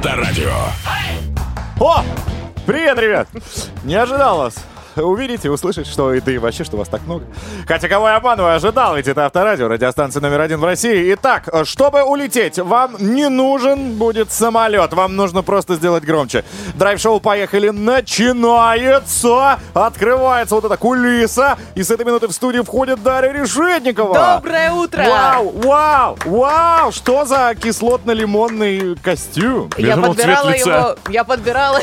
Авторадио. О! Привет, ребят! Не ожидал вас увидеть и услышать, что и да и вообще, что вас так много. Хотя кого я обманываю, ожидал, ведь это Авторадио, радиостанция номер один в России. Итак, чтобы улететь, вам не нужен будет самолет, вам нужно просто сделать громче. Драйв-шоу «Поехали» начинается! Открывается вот эта кулиса, и с этой минуты в студию входит Дарья Решетникова. Доброе утро! Вау, вау, вау! Что за кислотно-лимонный костюм? Я подбирала его, я подбирала,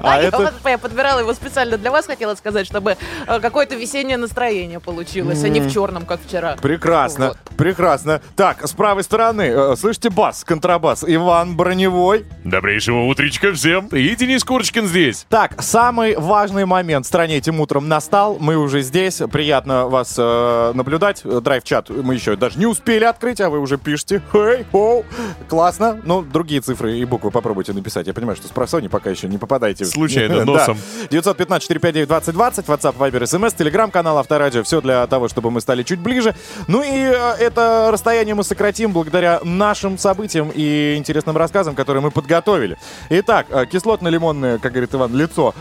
А я это... я подбирала его специально для вас хотела сказать, чтобы э, какое-то весеннее настроение получилось, а не в черном, как вчера. Прекрасно, вот. прекрасно. Так, с правой стороны, э, слышите бас, контрабас, Иван Броневой. Добрейшего утречка всем. И Денис Курочкин здесь. Так, самый важный момент в стране этим утром настал. Мы уже здесь. Приятно вас э, наблюдать. Драйв-чат мы еще даже не успели открыть, а вы уже пишете. эй, оу. Классно. Ну, другие цифры и буквы попробуйте написать. Я понимаю, что с просони пока еще не попадаете. Случайно, носом. 915 459-2020, WhatsApp, Viber, SMS, телеграм-канал, авторадио. Все для того, чтобы мы стали чуть ближе. Ну и э, это расстояние мы сократим благодаря нашим событиям и интересным рассказам, которые мы подготовили. Итак, э, кислотно-лимонное, как говорит Иван, лицо.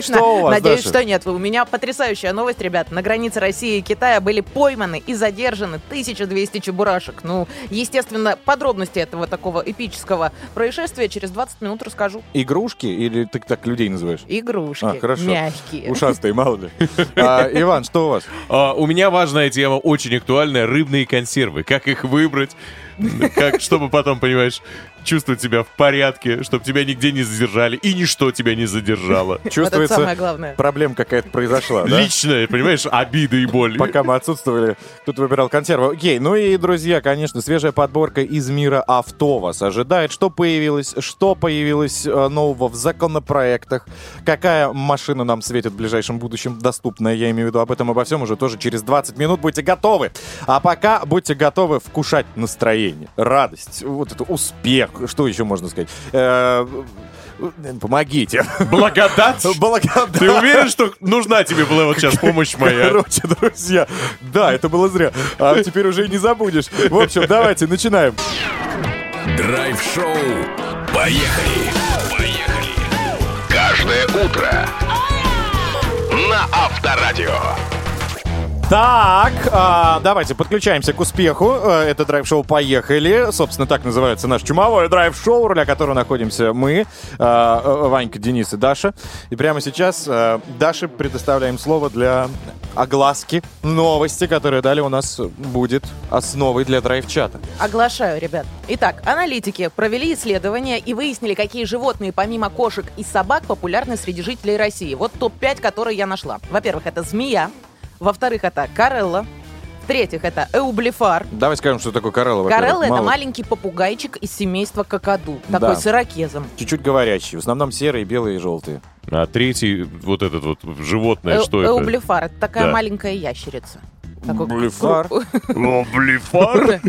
Что у вас, Надеюсь, что нет. У меня потрясающая новость, ребят. На границе России и Китая были пойманы и задержаны 1200 чебурашек. Ну, естественно, подробности этого такого эпического происшествия через 20 минут расскажу. Игрушки или ты так людей называешь? Игрушки. А, хорошо. Мягкие. Ушастые, мало ли. А, Иван, что у вас? А, у меня важная тема, очень актуальная. Рыбные консервы. Как их выбрать? Как, чтобы потом, понимаешь, чувствовать себя в порядке, чтобы тебя нигде не задержали и ничто тебя не задержало. Чувствуется, самое главное. проблема какая-то произошла, да? Личная, понимаешь, обида и боль. Пока мы отсутствовали, тут выбирал консервы. Окей, ну и, друзья, конечно, свежая подборка из мира авто вас ожидает. Что появилось, что появилось э, нового в законопроектах, какая машина нам светит в ближайшем будущем, доступная, я имею в виду, об этом обо всем уже тоже через 20 минут будьте готовы. А пока будьте готовы вкушать настроение, радость, вот это успех, что еще можно сказать? Э, Помогите. Благодать? Благодать. Ты уверен, что нужна тебе была вот сейчас помощь моя? Короче, друзья, да, это было зря. А теперь уже и не забудешь. В общем, давайте начинаем. Драйв-шоу. Поехали. Поехали. Каждое утро. На Авторадио. Так, а, давайте подключаемся к успеху. Э, Это драйв-шоу «Поехали». Собственно, так называется наш чумовое драйв-шоу, для которого находимся мы, э, э, Ванька, Денис и Даша. И прямо сейчас э, Даше предоставляем слово для огласки новости, которая далее у нас будет основой для драйв-чата. Оглашаю, ребят. Итак, аналитики провели исследования и выяснили, какие животные помимо кошек и собак популярны среди жителей России. Вот топ-5, которые я нашла. Во-первых, это змея. Во-вторых, это карелла. В-третьих, это эублифар. Давай скажем, что такое Карелла. Карелла — это Мало. маленький попугайчик из семейства какаду. Да. Такой с ирокезом. Чуть-чуть говорящий. В основном серые, белые и желтые. А третий, вот этот вот животное, Э- что это? Эублифар — это такая Да. маленькая ящерица. Такой Эублифар? кру- Облифар?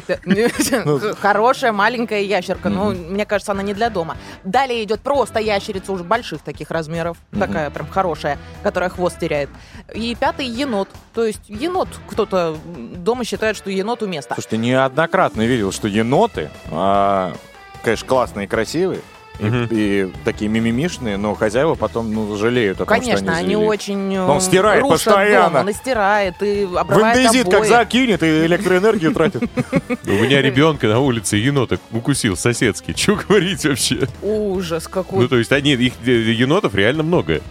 Хорошая маленькая ящерка. Ну, мне кажется, она не для дома. Далее идет просто ящерица уже больших таких размеров. Такая прям хорошая, которая хвост теряет. И пятый енот. То есть енот, кто-то дома считает, что енот у места. Слушайте, неоднократно видел, что еноты, а, конечно, классные и красивые, и, и такие мимимишные, но хозяева потом ну, жалеют о том, Конечно, что они они завели. очень э, Он стирает рушат постоянно. дом, он и стирает, и В обрывает индезит как обои. закинет и электроэнергию тратит. У меня ребенка на улице енота укусил соседский. Че говорить вообще? Ужас какой. Ну, то есть они, их э, енотов реально много.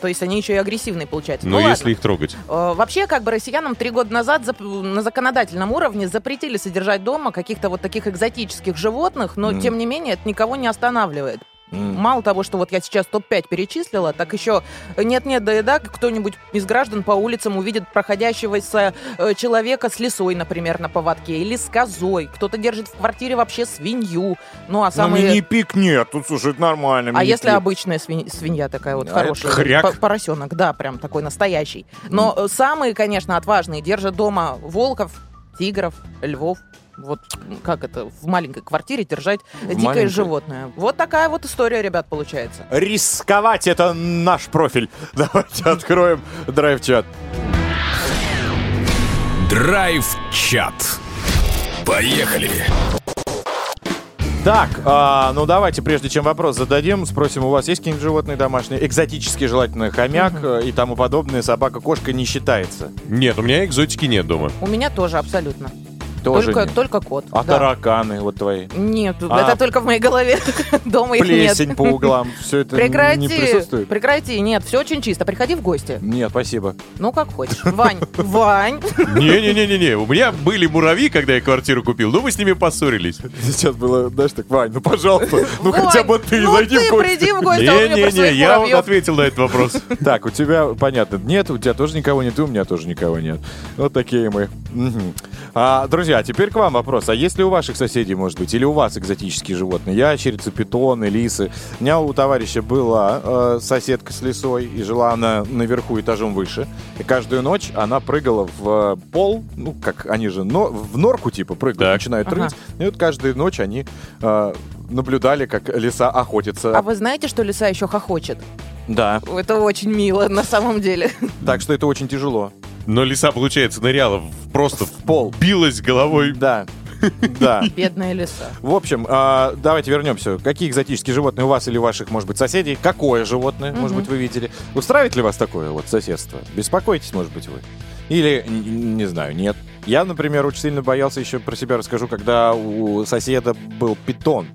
То есть они еще и агрессивные, получается. Но ну, если ладно. их трогать. Э, Вообще, как бы россиянам три года назад зап- на законодательном уровне запретили содержать дома каких-то вот таких экзотических животных, но Мгм. тем не менее это никого не останавливает. М. Мало того, что вот я сейчас топ-5 перечислила, так еще нет-нет, да и да, кто-нибудь из граждан по улицам увидит проходящегося э, человека с лисой, например, на поводке, или с козой. Кто-то держит в квартире вообще свинью. Ну, а Ну, самые... мини-пик нет, тут, слушай, это нормально. А если обычная свинь- свинья такая вот А хорошая? хряк. по- Поросенок, да, прям такой настоящий. Но э, самые, конечно, отважные держат дома волков, тигров, львов. Вот как это в маленькой квартире держать дикое маленькой? животное. Вот такая вот история, ребят, получается. Рисковать это наш профиль. Давайте откроем драйв-чат. Драйв-чат. Поехали. Так, а, ну давайте, прежде чем вопрос зададим, спросим, у вас есть какие-нибудь животные домашние? Экзотические, желательно, хомяк э, и тому подобное, собака, кошка не считается. Нет, у меня экзотики нет дома. У меня тоже абсолютно. Тоже только, нет. только кот. А да. тараканы вот твои? Нет, А. это только в моей голове. Дома их нет. Плесень по углам, все это Прекрати, не присутствует? прекрати, нет, все очень чисто. Приходи в гости. Нет, спасибо. Ну, как хочешь. Вань, Вань. Не-не-не-не-не, у меня были муравьи, когда я квартиру купил, но мы с ними поссорились. Сейчас было, знаешь, так, Вань, ну пожалуйста, ну хотя бы ты ну зайди в гости. приди в гости, а Не-не-не, я ответил на этот вопрос. Так, у тебя, понятно, нет, у тебя тоже никого нет, и у меня тоже никого нет. Вот такие мы. А, друзья, теперь к вам вопрос. А есть ли у ваших соседей, может быть, или у вас экзотические животные? Ящерицы, питоны, лисы. У меня у товарища была э, соседка с лисой, и жила она наверху этажом выше. И каждую ночь она прыгала в э, пол, ну, как они же, но, в норку типа прыгают, Так. начинают Ага. И вот каждую ночь они э, наблюдали, как лиса охотится. А вы знаете, что лиса еще хохочет? Да, Это очень мило на самом деле. так что это очень тяжело. Но лиса, получается, ныряла в- просто в пол. билась головой. Да, да. Бедная лиса. В общем, а, давайте вернемся. Какие экзотические животные у вас или у ваших, может быть, соседей? Какое животное, может быть, вы видели? Устраивает ли вас такое вот соседство? Беспокойтесь, может быть, вы? Или, н- не знаю, нет. Я, например, очень сильно боялся, еще про себя расскажу, когда у соседа был питон.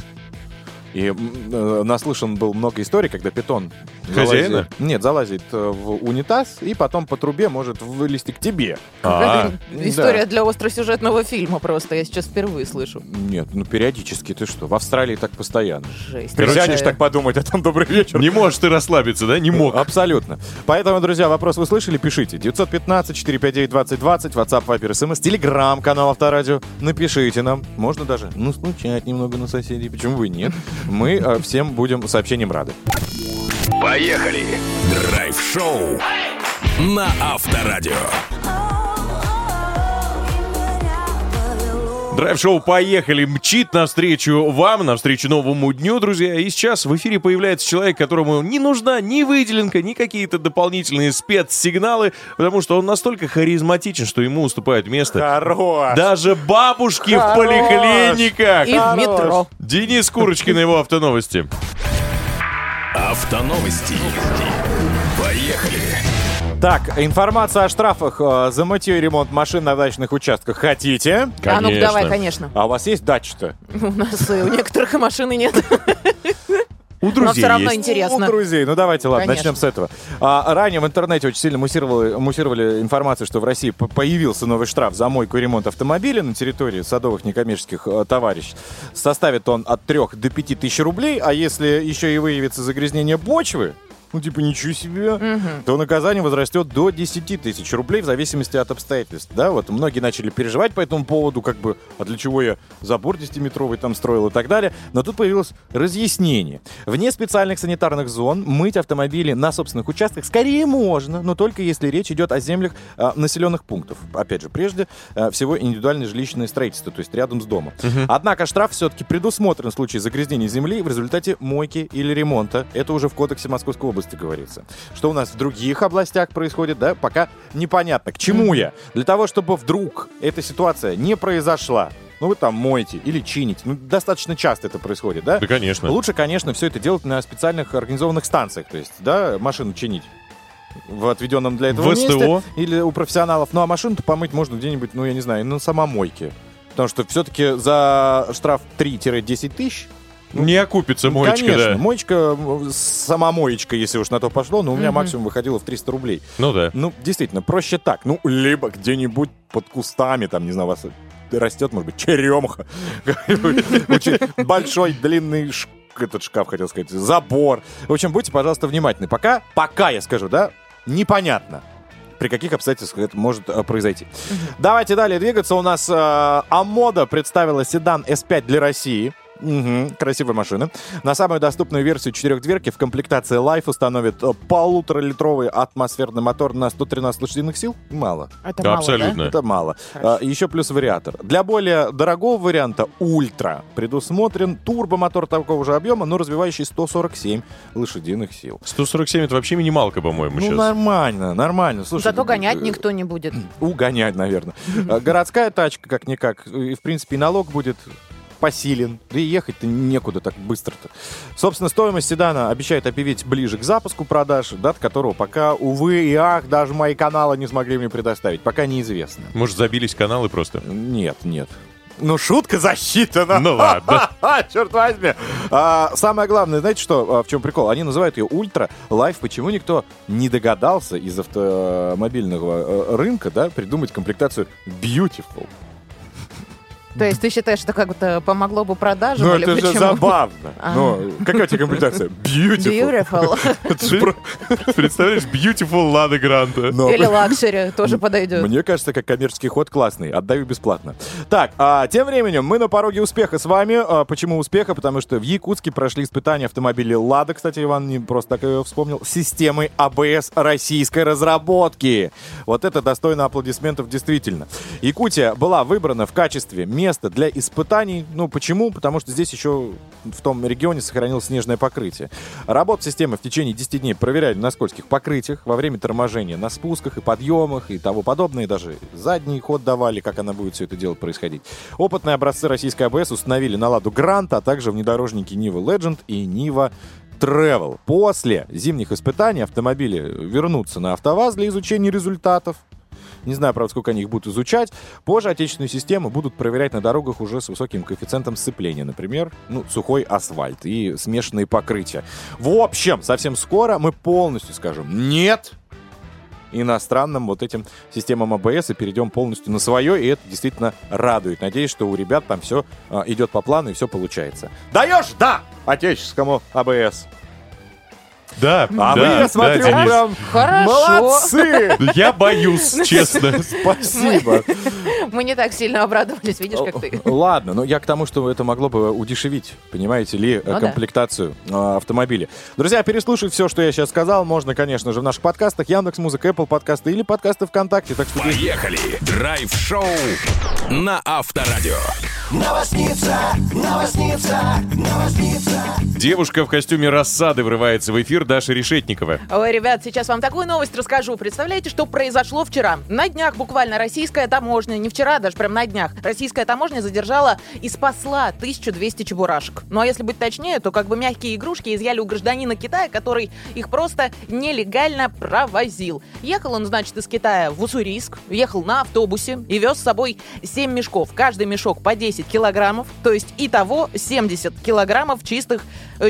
И э, наслышан был много историй, когда питон Хозяина? залазит- нет, залазит э, в унитаз и потом по трубе может вылезти к тебе. А, История для остросюжетного фильма просто. Я сейчас впервые слышу. Нет, ну периодически ты что? В Австралии так постоянно. Жесть. Присядешь так подумать, а там добрый вечер. не можешь ты расслабиться, да? Не мог. Абсолютно. Поэтому, друзья, вопрос вы слышали, пишите. 915-459-2020, WhatsApp, Viber, SMS, Telegram, канал Авторадио. Напишите нам. Можно даже, ну, стучать немного на соседей. Почему бы и нет? Мы э, всем будем сообщением рады. Поехали! Драйв-шоу на Авторадио. Драйв-шоу «Поехали» мчит навстречу вам, навстречу новому дню, друзья. И сейчас в эфире появляется человек, которому не нужна ни выделенка, ни какие-то дополнительные спецсигналы, потому что он настолько харизматичен, что ему уступает место Хорош! даже бабушки в Хорош! поликлиниках. И в метро. Денис Курочкин, его автоновости. Автоновости. Поехали! Так, информация о штрафах э, за мытье и ремонт машин на дачных участках хотите? А ну Конечно. давай, конечно. А у вас есть дача-то? У нас и у некоторых и машины нет. У Но друзей все равно есть. интересно. У друзей. Ну давайте, ладно, Конечно. начнем с этого. А, ранее в интернете очень сильно муссировали, муссировали информацию, что в России появился новый штраф за мойку и ремонт автомобиля на территории садовых некоммерческих э, товариществ. Составит он от 3 до 5 тысяч рублей, а если еще и выявится загрязнение почвы, ну типа ничего себе, то наказание возрастет до 10 тысяч рублей в зависимости от обстоятельств. Да, вот многие начали переживать по этому поводу, как бы, а для чего я забор 10-метровый там строил и так далее. Но тут появилось разъяснение. Вне специальных санитарных зон мыть автомобили на собственных участках скорее можно, но только если речь идет о землях а, населенных пунктов. Опять же, прежде а, всего индивидуальное жилищное строительство, то есть рядом с домом. Однако штраф все-таки предусмотрен в случае загрязнения земли в результате мойки или ремонта. Это уже в кодексе Московской области говорится. Что у нас в других областях происходит, да, пока непонятно. К чему я? Для того, чтобы вдруг эта ситуация не произошла, ну вы там моете или чините, ну достаточно часто это происходит, да? Да, конечно. Лучше, конечно, все это делать на специальных организованных станциях, то есть, да, машину чинить в отведенном для этого В СТО? месте или у профессионалов. Ну а машину-то помыть можно где-нибудь, ну я не знаю, на самомойке. Потому что все-таки за штраф 3-10 тысяч Не окупится моечка, Ну, Конечно, да. моечка, м, самомоечка, если уж на то пошло, но у меня Мгм. максимум выходило в 300 рублей. Ну да. Ну, действительно, проще так. Ну, либо где-нибудь под кустами, там, не знаю, вас растет, может быть, черемха. большой, длинный этот шкаф, хотел сказать, забор. В общем, будьте, пожалуйста, внимательны. Пока, пока, я скажу, да, непонятно при каких обстоятельствах это может э, произойти. Давайте далее двигаться. У нас э, Амода представила седан S5 для России. Мгм, красивая машина. На самую доступную версию четырехдверки в комплектации Life установит полуторалитровый атмосферный мотор на 113 лошадиных сил. Мало. Это Да, мало, абсолютно. да? Это мало. Хорошо. А, Еще плюс вариатор. Для более дорогого варианта Ультра предусмотрен турбомотор такого же объема, но развивающий 147 лошадиных сил. 147 это вообще минималка, по-моему, Ну, сейчас. нормально, нормально. Слушай, Зато э, гонять никто не будет. Угонять, наверное. А, Городская тачка, как-никак. И, в принципе, и налог будет посилен, да и ехать-то некуда так быстро-то. Собственно, стоимость седана обещает объявить ближе к запуску продаж, дат которого пока, увы и ах, даже мои каналы не смогли мне предоставить. Пока неизвестно. Может, забились каналы просто? Нет, нет. Ну, шутка засчитана. Ну ладно. Черт возьми. А, самое главное, знаете что, а, в чем прикол? Они называют ее ultra life. Почему никто не догадался из автомобильного э, рынка, да, придумать комплектацию beautiful? То есть ты считаешь, что как-то помогло бы продажам? Ну, или это же почему? забавно. А. Ну, какая у тебя комплектация? Beautiful. Beautiful. Представляешь, beautiful Лада Гранта. Но- Или luxury тоже подойдет. Мне кажется, как коммерческий ход классный. Отдаю бесплатно. Так, а, тем временем мы на пороге успеха с вами. А, почему успеха? Потому что в Якутске прошли испытания автомобилей «Лада». Кстати, Иван не просто так ее вспомнил. Системой АБС российской разработки. Вот это достойно аплодисментов действительно. Якутия была выбрана в качестве места для испытаний. Ну, почему? Потому что здесь еще в том регионе сохранилось снежное покрытие. Работа системы в течение 10 дней проверяли на скользких покрытиях, во время торможения на спусках и подъемах и того подобное. Даже задний ход давали, как она будет все это дело происходить. Опытные образцы российской АБС установили на ладу Грант, а также внедорожники Нива Legend и Нива Travel. После зимних испытаний автомобили вернутся на АвтоВАЗ для изучения результатов. Не знаю, правда, сколько они их будут изучать. Позже отечественную систему будут проверять на дорогах уже с высоким коэффициентом сцепления. Например, ну, сухой асфальт и смешанные покрытия. В общем, совсем скоро мы полностью скажем «нет» иностранным вот этим системам АБС и перейдем полностью на свое, и это действительно радует. Надеюсь, что у ребят там все идет по плану и все получается. Даешь? Да! Отеческому АБС. Да, А да, вы, я да, смотрю, Денис. прям Хорошо. молодцы! Я боюсь, честно. Спасибо. Мы не так сильно обрадовались, видишь, как ты. Ладно, но я к тому, что это могло бы удешевить, понимаете ли, э, Ну да. комплектацию э, автомобиля. Друзья, переслушать все, что я сейчас сказал, можно, конечно же, в наших подкастах Яндекс Музыка, Apple подкасты или подкасты ВКонтакте. Так что Поехали! Драйв-шоу на Авторадио. Девушка в костюме рассады врывается в эфир Даша Решетникова. Ой, ребят, сейчас вам такую новость расскажу. Представляете, что произошло вчера? На днях буквально российская таможня, не вчера, даже прям на днях, российская таможня задержала и спасла 1200 чебурашек. Ну а если быть точнее, то как бы мягкие игрушки изъяли у гражданина Китая, который их просто нелегально провозил. Ехал он, значит, из Китая в Уссурийск, ехал на автобусе и вез с собой 7 мешков. Каждый мешок по 10 килограммов, то есть итого 70 килограммов чистых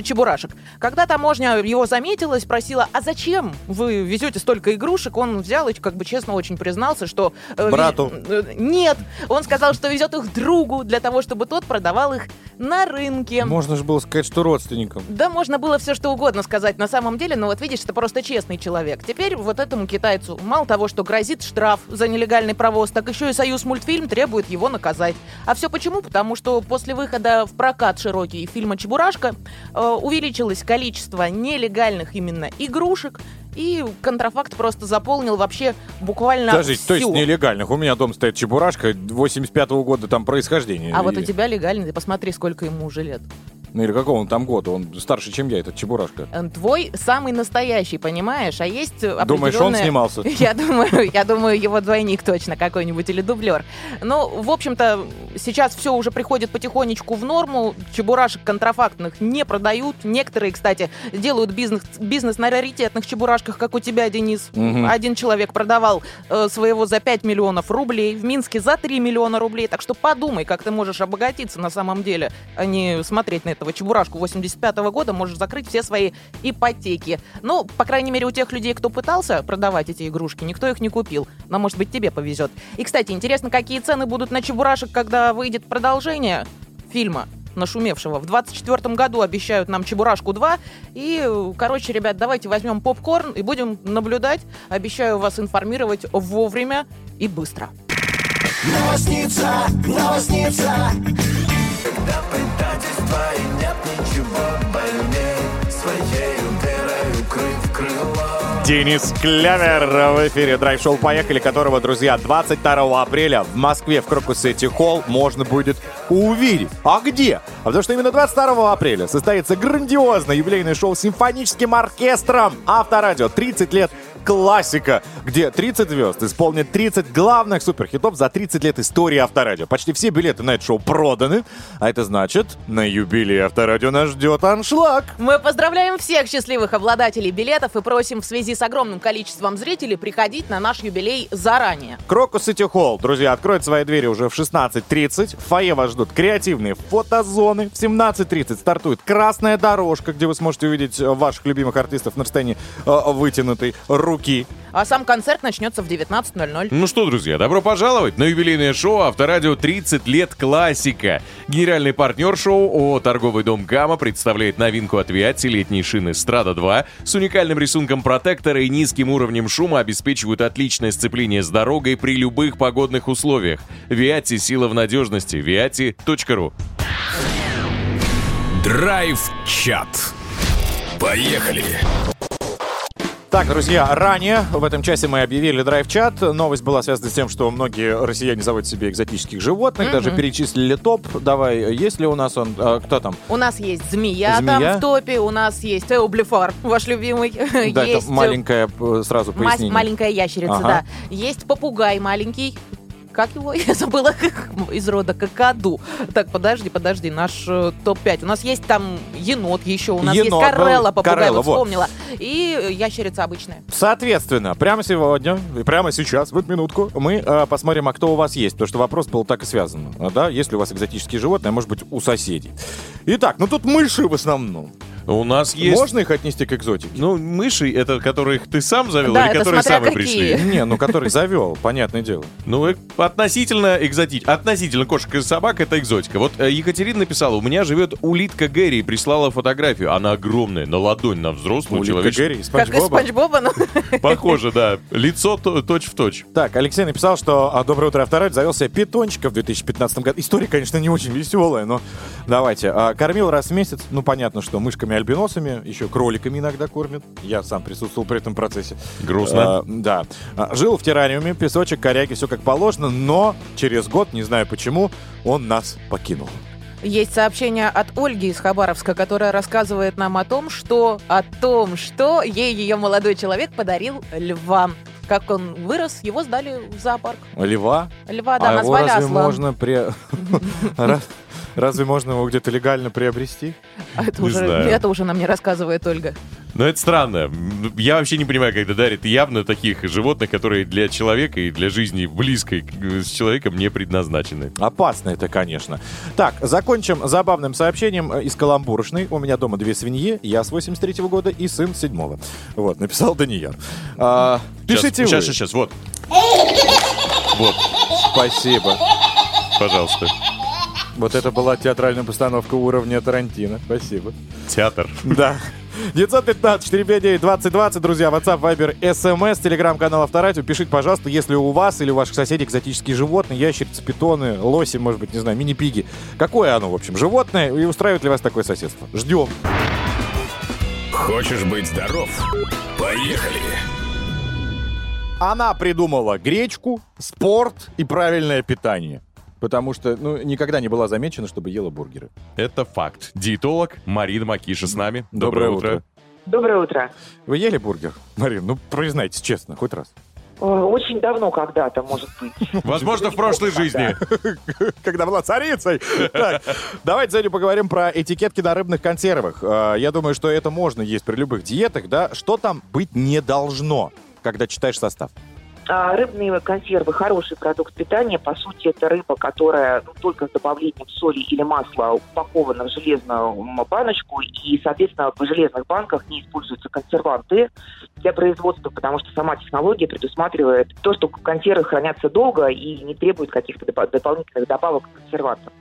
чебурашек. Когда таможня его заметила и спросила, а зачем вы везете столько игрушек, он взял и как бы честно очень признался, что... э, Брату. э, Нет, он сказал, что везет их другу для того, чтобы тот продавал их на рынке. Можно же было сказать, что родственникам. Да, можно было все что угодно сказать на самом деле, но вот видишь, это просто честный человек. Теперь вот этому китайцу мало того, что грозит штраф за нелегальный провоз, так еще и Союз мультфильм требует его наказать. А все почему? Потому что после выхода в прокат широкий фильма «Чебурашка» э, увеличилось количество нелегальных именно игрушек, и контрафакт просто заполнил вообще буквально Подождите, то есть всю. нелегальных. У меня дома стоит чебурашка 85-го года там происхождения. А вот у И- тебя легальный, ты посмотри, сколько ему уже лет. Ну или какого он там года? Он старше, чем я, этот чебурашка. Э, Твой самый настоящий, понимаешь? А есть э, Думаешь, он снимался? Я думаю, я думаю, его двойник точно какой-нибудь или дублер. Ну, в общем-то, сейчас все уже приходит потихонечку в норму. Чебурашек контрафактных не продают. Некоторые, кстати, делают бизнес, бизнес на раритетных чебурашках, как у тебя, Денис. Мгм. Один человек продавал э, своего за 5 миллионов рублей, в Минске за 3 миллиона рублей. Так что подумай, как ты можешь обогатиться на самом деле, а не смотреть на этого чебурашку 85 года, можешь закрыть все свои ипотеки. Ну, по крайней мере, у тех людей, кто пытался продавать эти игрушки, никто их не купил. Но, может быть, тебе повезет. И, кстати, интересно, какие цены будут на чебурашек, когда выйдет продолжение фильма нашумевшего. В 24 году обещают нам Чебурашку 2. И, короче, ребят, давайте возьмем попкорн и будем наблюдать. Обещаю вас информировать вовремя и быстро. Денис Клявер в эфире драйв-шоу «Поехали», которого, друзья, 22 апреля в Москве в Крокус Сити Холл можно будет увидеть. А где? А потому что именно 22 апреля состоится грандиозное юбилейное шоу с симфоническим оркестром Авторадио. 30 лет классика, где 30 звезд исполнят 30 главных суперхитов за 30 лет истории Авторадио. Почти все билеты на это шоу проданы, а это значит, на юбилей Авторадио нас ждет аншлаг. Мы поздравляем всех счастливых обладателей билетов и просим в связи с огромным количеством зрителей приходить на наш юбилей заранее. Крокус Сити Холл, друзья, откроет свои двери уже в 16.30. В фойе вас ждут креативные фотозоны. В 17.30 стартует красная дорожка, где вы сможете увидеть ваших любимых артистов на расстоянии э, вытянутой руки. А сам концерт начнется в 19.00. Ну что, друзья, добро пожаловать на юбилейное шоу «Авторадио 30 лет классика». Генеральный партнер шоу ООО «Торговый дом Гамма» представляет новинку от Виатти летние шины «Страда 2» с уникальным рисунком протектора и низким уровнем шума обеспечивают отличное сцепление с дорогой при любых погодных условиях. Виатти – сила в надежности. Viatti.ru Драйв-чат. Поехали! Так, друзья, ранее в этом часе мы объявили драйв-чат. Новость была связана с тем, что многие россияне заводят себе экзотических животных, даже перечислили топ. Давай, есть ли у нас он? а, кто там? У нас есть змея, Змея. там в топе, у нас есть Эублифар, ваш любимый. Да, есть это маленькая, э, сразу мась- пояснение. маленькая ящерица, Ага. да. Есть попугай маленький. Как его? Я забыла. Из рода какаду. Так, подожди, подожди. Наш э, топ-5. У нас есть там енот еще. У нас Енот, есть карелла, попугай, Карелла, вот вот. вспомнила. И э, ящерица обычная. Соответственно, прямо сегодня, и прямо сейчас, вот минутку, мы э, посмотрим, а кто у вас есть. Потому что вопрос был так и связан. А, Да, есть ли у вас экзотические животные, а может быть, у соседей. Итак, ну тут мыши в основном. У нас есть... Можно их отнести к экзотике? Ну, мыши, это которых ты сам завел Да, или которые смотря сами какие. пришли? Не, ну который завел, понятное дело. Ну, э, относительно экзотич. Относительно кошек и собак это экзотика. Вот э, Екатерина написала, у меня живет улитка Гэри и прислала фотографию. Она огромная, на ладонь, на взрослую Улитка человеческую. Гэри из Как из Спанч Боба. Спанч Боба, ну. Похоже, да. Лицо то- точь в точь. Так, Алексей написал, что а, «Доброе утро, Авторадио» завел себе питончика в 2015 году. История, конечно, не очень веселая, но давайте. А, кормил раз в месяц, ну, понятно, что мышками-альбиносами, еще кроликами иногда кормят. Я сам присутствовал при этом процессе. Грустно. А, да. А, жил в террариуме, песочек, коряги, все как положено, но через год, не знаю почему, он нас покинул. Есть сообщение от Ольги из Хабаровска, которая рассказывает нам о том, что о том, что ей ее молодой человек подарил льва. Как он вырос, его сдали в зоопарк. Льва? Льва, да, а его назвали разве Аслан. можно при... Ра- Разве можно его где-то легально приобрести? А это, Не уже, знаю. это уже нам не рассказывает Ольга. Но это странно. Я вообще не понимаю, когда дарят явно таких животных, которые для человека и для жизни близкой к- с человеком не предназначены. Опасно это, конечно. Так, закончим забавным сообщением э, из Каламбурочной. У меня дома две свиньи, я с 83 года и сын с 7 Вот, написал Данияр. А, пишите сейчас, вы. сейчас, сейчас, вот. Вот, Спасибо. пожалуйста. Вот это была театральная постановка уровня Тарантино. Спасибо. Театр. Да. 915 459 2020, друзья, WhatsApp, Viber, SMS, телеграм-канал Авторадио. Пишите, пожалуйста, если у вас или у ваших соседей экзотические животные, ящерицы, питоны, лоси, может быть, не знаю, мини-пиги. Какое оно, в общем, животное, и устраивает ли вас такое соседство? Ждем. Хочешь быть здоров? Поехали! Она придумала гречку, спорт и правильное питание. Потому что, ну, никогда не была замечена, чтобы ела бургеры. Это факт. Диетолог Марина Макиша с нами. Доброе утро. Доброе утро. Вы ели бургер? Марин, ну, признайтесь честно, хоть раз. Э, Очень давно когда-то, может быть. Возможно, в прошлой жизни. когда была царицей. Так, давайте сегодня поговорим про этикетки на рыбных консервах. А, Я думаю, что это можно есть при любых диетах, да? Что там быть не должно, когда читаешь состав? А, Рыбные консервы – хороший продукт питания. По сути, это рыба, которая ну, только с добавлением соли или масла упакована в железную баночку. И, соответственно, в железных банках не используются консерванты для производства, потому что сама технология предусматривает то, что консервы хранятся долго и не требуют каких-то допо- дополнительных добавок консервантов.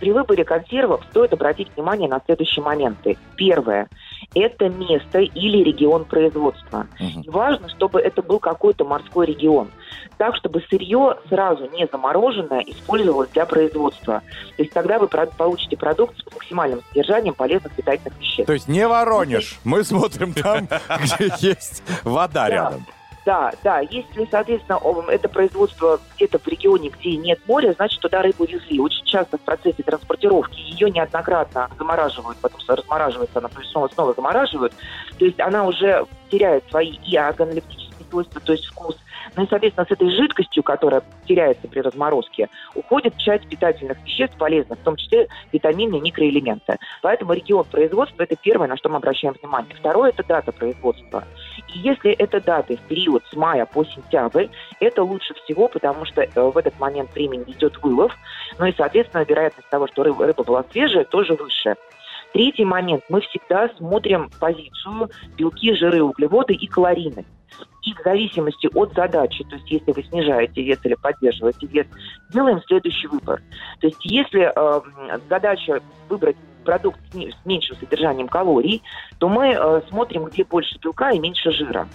При выборе консервов стоит обратить внимание на следующие моменты. Первое – это место или регион производства. Мгм. И важно, чтобы это был какой-то морской регион. Так, чтобы сырье сразу не замороженное использовалось для производства. То есть тогда вы получите продукт с максимальным содержанием полезных питательных веществ. То есть не Воронеж. Мы смотрим там, где есть вода Да. рядом. Да, да, если, соответственно, это производство где-то в регионе, где нет моря, значит, туда рыбу везли. Очень часто в процессе транспортировки ее неоднократно замораживают, потом размораживается она, то есть снова, снова замораживают. То есть она уже теряет свои и органолептические свойства, то есть вкус. Ну и, соответственно, с этой жидкостью, которая теряется при разморозке, уходит часть питательных веществ полезных, в том числе витамины и микроэлементы. Поэтому регион производства – это первое, на что мы обращаем внимание. Второе – это дата производства. И если это даты в период с мая по сентябрь, это лучше всего, потому что э, в этот момент времени идет вылов, ну и, соответственно, вероятность того, что рыба, рыба была свежая, тоже выше. Третий момент. Мы всегда смотрим позицию белки, жиры, углеводы и калорийность. И в зависимости от задачи, то есть если вы снижаете вес или поддерживаете вес, делаем следующий выбор. То есть если э, задача выбрать продукт с меньшим содержанием калорий, то мы э, смотрим, где больше белка и меньше жира.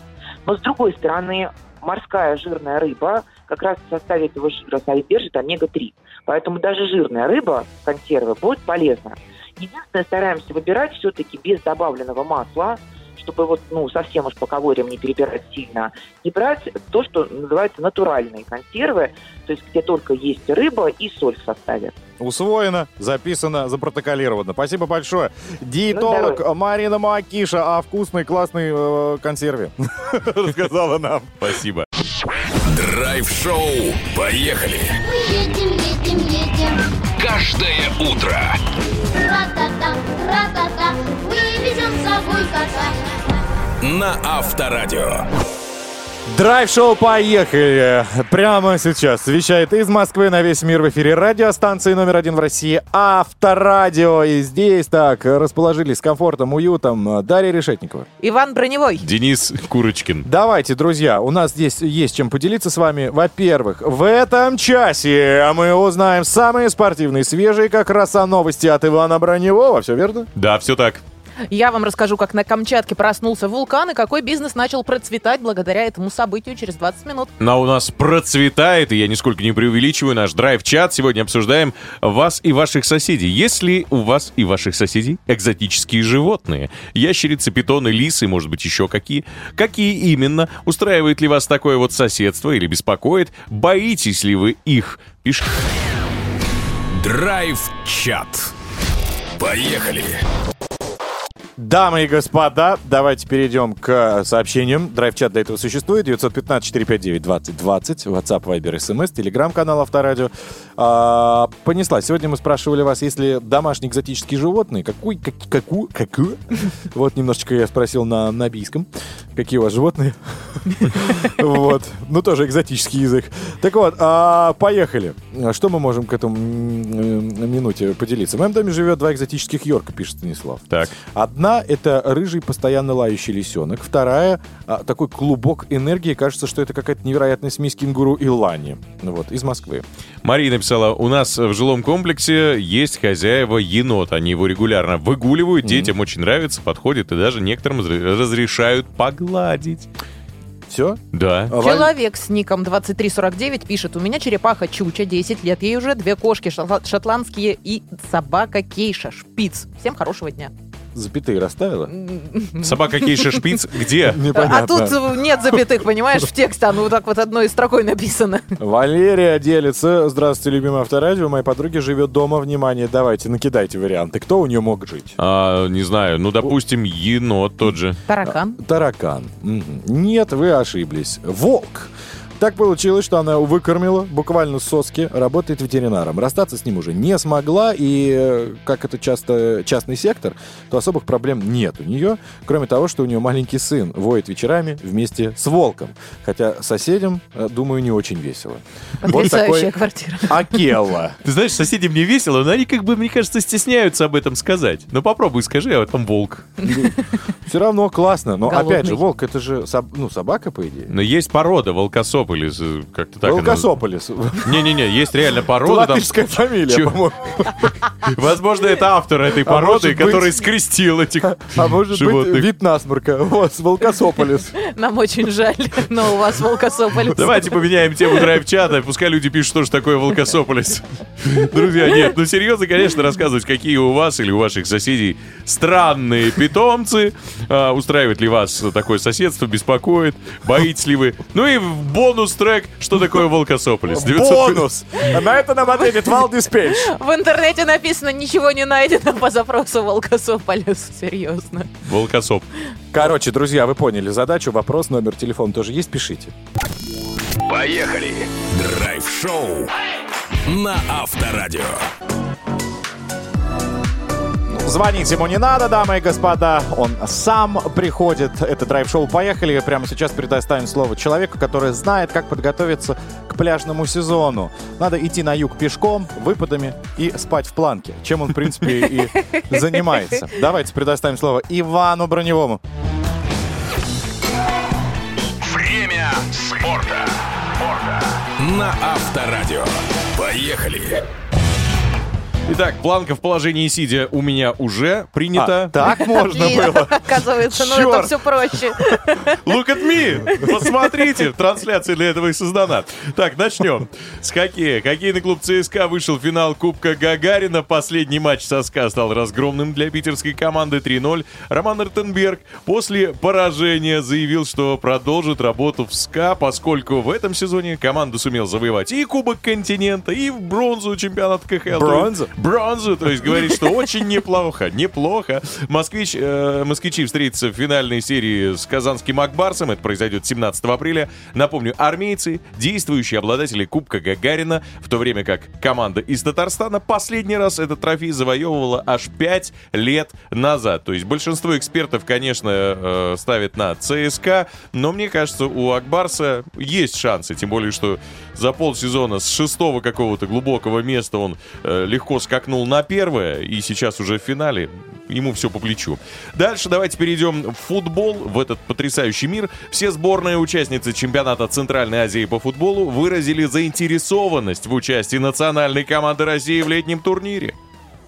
Но с другой стороны, морская жирная рыба как раз в составе этого жира содержит омега-3. Поэтому даже жирная рыба, консервы, будет полезна. Единственное, стараемся выбирать все-таки без добавленного масла, чтобы вот, ну, совсем уж по калориям не перебирать сильно, и брать то, что называется натуральные консервы, то есть где только есть рыба и соль в составе. Усвоено, записано, запротоколировано. Спасибо большое. Диетолог здоровья. Марина Макиша о вкусной, классной э, консерве рассказала нам. Спасибо. Драйв-шоу. Поехали. Мы едем, едем, едем. Каждое утро. Ра-та-та. На Авторадио. Драйв-шоу «Поехали!» Прямо сейчас вещает из Москвы на весь мир в эфире радиостанции номер один в России Авторадио. И здесь так расположились с комфортом, уютом Дарья Решетникова. Иван Броневой. Денис Курочкин. Давайте, друзья, у нас здесь есть чем поделиться с вами. Во-первых, в этом часе мы узнаем самые спортивные, свежие как раз о новости от Ивана Броневого. Все верно? Да, все так. Я вам расскажу, как на Камчатке проснулся вулкан и какой бизнес начал процветать благодаря этому событию через 20 минут. Но у нас процветает, и я нисколько не преувеличиваю наш драйв-чат. Сегодня обсуждаем вас и ваших соседей. Есть ли у вас и ваших соседей экзотические животные? Ящерицы, питоны, лисы, может быть, еще какие? Какие именно? Устраивает ли вас такое вот соседство или беспокоит? Боитесь ли вы их? Пишите. Драйв-чат. Поехали. Дамы и господа, давайте перейдем к сообщениям. Драйв-чат для этого существует. 915-459-2020. WhatsApp, Viber, SMS, телеграм-канал Авторадио. А, понеслась. Сегодня мы спрашивали вас, есть ли домашние экзотические животные. Какой, как, какую, какую? Вот немножечко я спросил на набийском. Какие у вас животные? Вот. Ну, тоже экзотический язык. Так вот, а, поехали. Что мы можем к этому минуте поделиться? В моем доме живет два экзотических Йорка, пишет Станислав. Так. Одна — это рыжий, постоянно лающий лисенок. Вторая а, — такой клубок энергии. Кажется, что это какая-то невероятная смесь кенгуру и лани. Вот, из Москвы. Мария написала, у нас в жилом комплексе есть хозяева енот. Они его регулярно выгуливают, детям очень нравится, подходит и даже некоторым разре- разрешают погладить. Все? Да. Человек с ником 2349 пишет, у меня черепаха Чуча, 10 лет, ей уже две кошки шотла- шотландские и собака Кейша, шпиц. Всем хорошего дня. Запятые расставила? Собака Кейша Шпиц где? А тут нет запятых, понимаешь, в тексте, оно вот так вот одной строкой написано. Валерия делится. Здравствуйте, любимое авторадио. Моя подруга живет дома. Внимание, давайте, накидайте варианты. Кто у нее мог жить? А, не знаю, ну, допустим, енот тот же. Таракан. Таракан. Нет, вы ошиблись. Волк. Так получилось, что она выкормила буквально соски, работает ветеринаром. Расстаться с ним уже не смогла, и э, как это часто частный сектор, то особых проблем нет у нее, кроме того, что у нее маленький сын воет вечерами вместе с волком. Хотя соседям, э, думаю, не очень весело. Вот Потрясающая такой квартира. Акелла. Ты знаешь, соседям не весело, но они как бы, мне кажется, стесняются об этом сказать. Ну попробуй скажи, а там волк. Все равно классно. Но Голодный. опять же, волк это же ну, собака, по идее. Но есть порода волкосополис, э, как-то так. Волкосополис. Не-не-не, есть реально порода. Латышская фамилия, по-моему. Возможно, это автор этой А породы, который скрестил этих А может быть, животных. вид насморка. Вот, с Волкосополис. Нам очень жаль, но у вас волкосополис. Давайте поменяем тему драйв-чата, пускай люди пишут, что же такое волкосополис. Друзья, нет, ну серьезно, конечно, рассказывать, какие у вас или у ваших соседей странные питомцы, а, устраивает ли вас такое соседство, беспокоит, боитесь ли вы. Ну и в бонус-трек «Что такое Волкосополис?» 900 Бонус! На это нам ответит Валдис Пейдж. В интернете написано «Ничего не найдено по запросу Волкосополис». Серьезно. Волкосоп. Короче, друзья, вы поняли задачу. Вопрос, номер телефона тоже есть, пишите. Поехали! Драйв-шоу на Авторадио. Звонить ему не надо, дамы и господа. Он сам приходит. Это драйв-шоу «Поехали». Прямо сейчас предоставим слово человеку, который знает, как подготовиться к пляжному сезону. Надо идти на юг пешком, выпадами и спать в планке. Чем он, в принципе, и занимается. Давайте предоставим слово Ивану Броневому. Время спорта. На Авторадио. Поехали! Итак, планка в положении сидя у меня уже принята. А, так можно было. Оказывается, ну это все проще. Look at me! Посмотрите, трансляция для этого и создана. Так, начнем. С хоккея. Хоккейный клуб ЦСКА вышел в финал Кубка Гагарина. Последний матч со СКА стал разгромным для питерской команды 3-0. Роман Ротенберг после поражения заявил, что продолжит работу в СКА, поскольку в этом сезоне команда сумела завоевать и Кубок Континента, и в бронзу чемпионат КХЛ. Бронзу? Бронзу, то есть говорит, что очень неплохо, неплохо. Москвич, э, москвичи встретятся в финальной серии с казанским Акбарсом. Это произойдет 17 апреля. Напомню, армейцы, действующие обладатели Кубка Гагарина, в то время как команда из Татарстана последний раз этот трофей завоевывала аж 5 лет назад. То есть большинство экспертов, конечно, э, ставят на ЦСКА, но мне кажется, у Акбарса есть шансы, тем более, что за полсезона с шестого какого-то глубокого места он э, легко скакнул на первое, и сейчас уже в финале ему все по плечу. Дальше давайте перейдем в футбол, в этот потрясающий мир. Все сборные участницы чемпионата Центральной Азии по футболу выразили заинтересованность в участии национальной команды России в летнем турнире.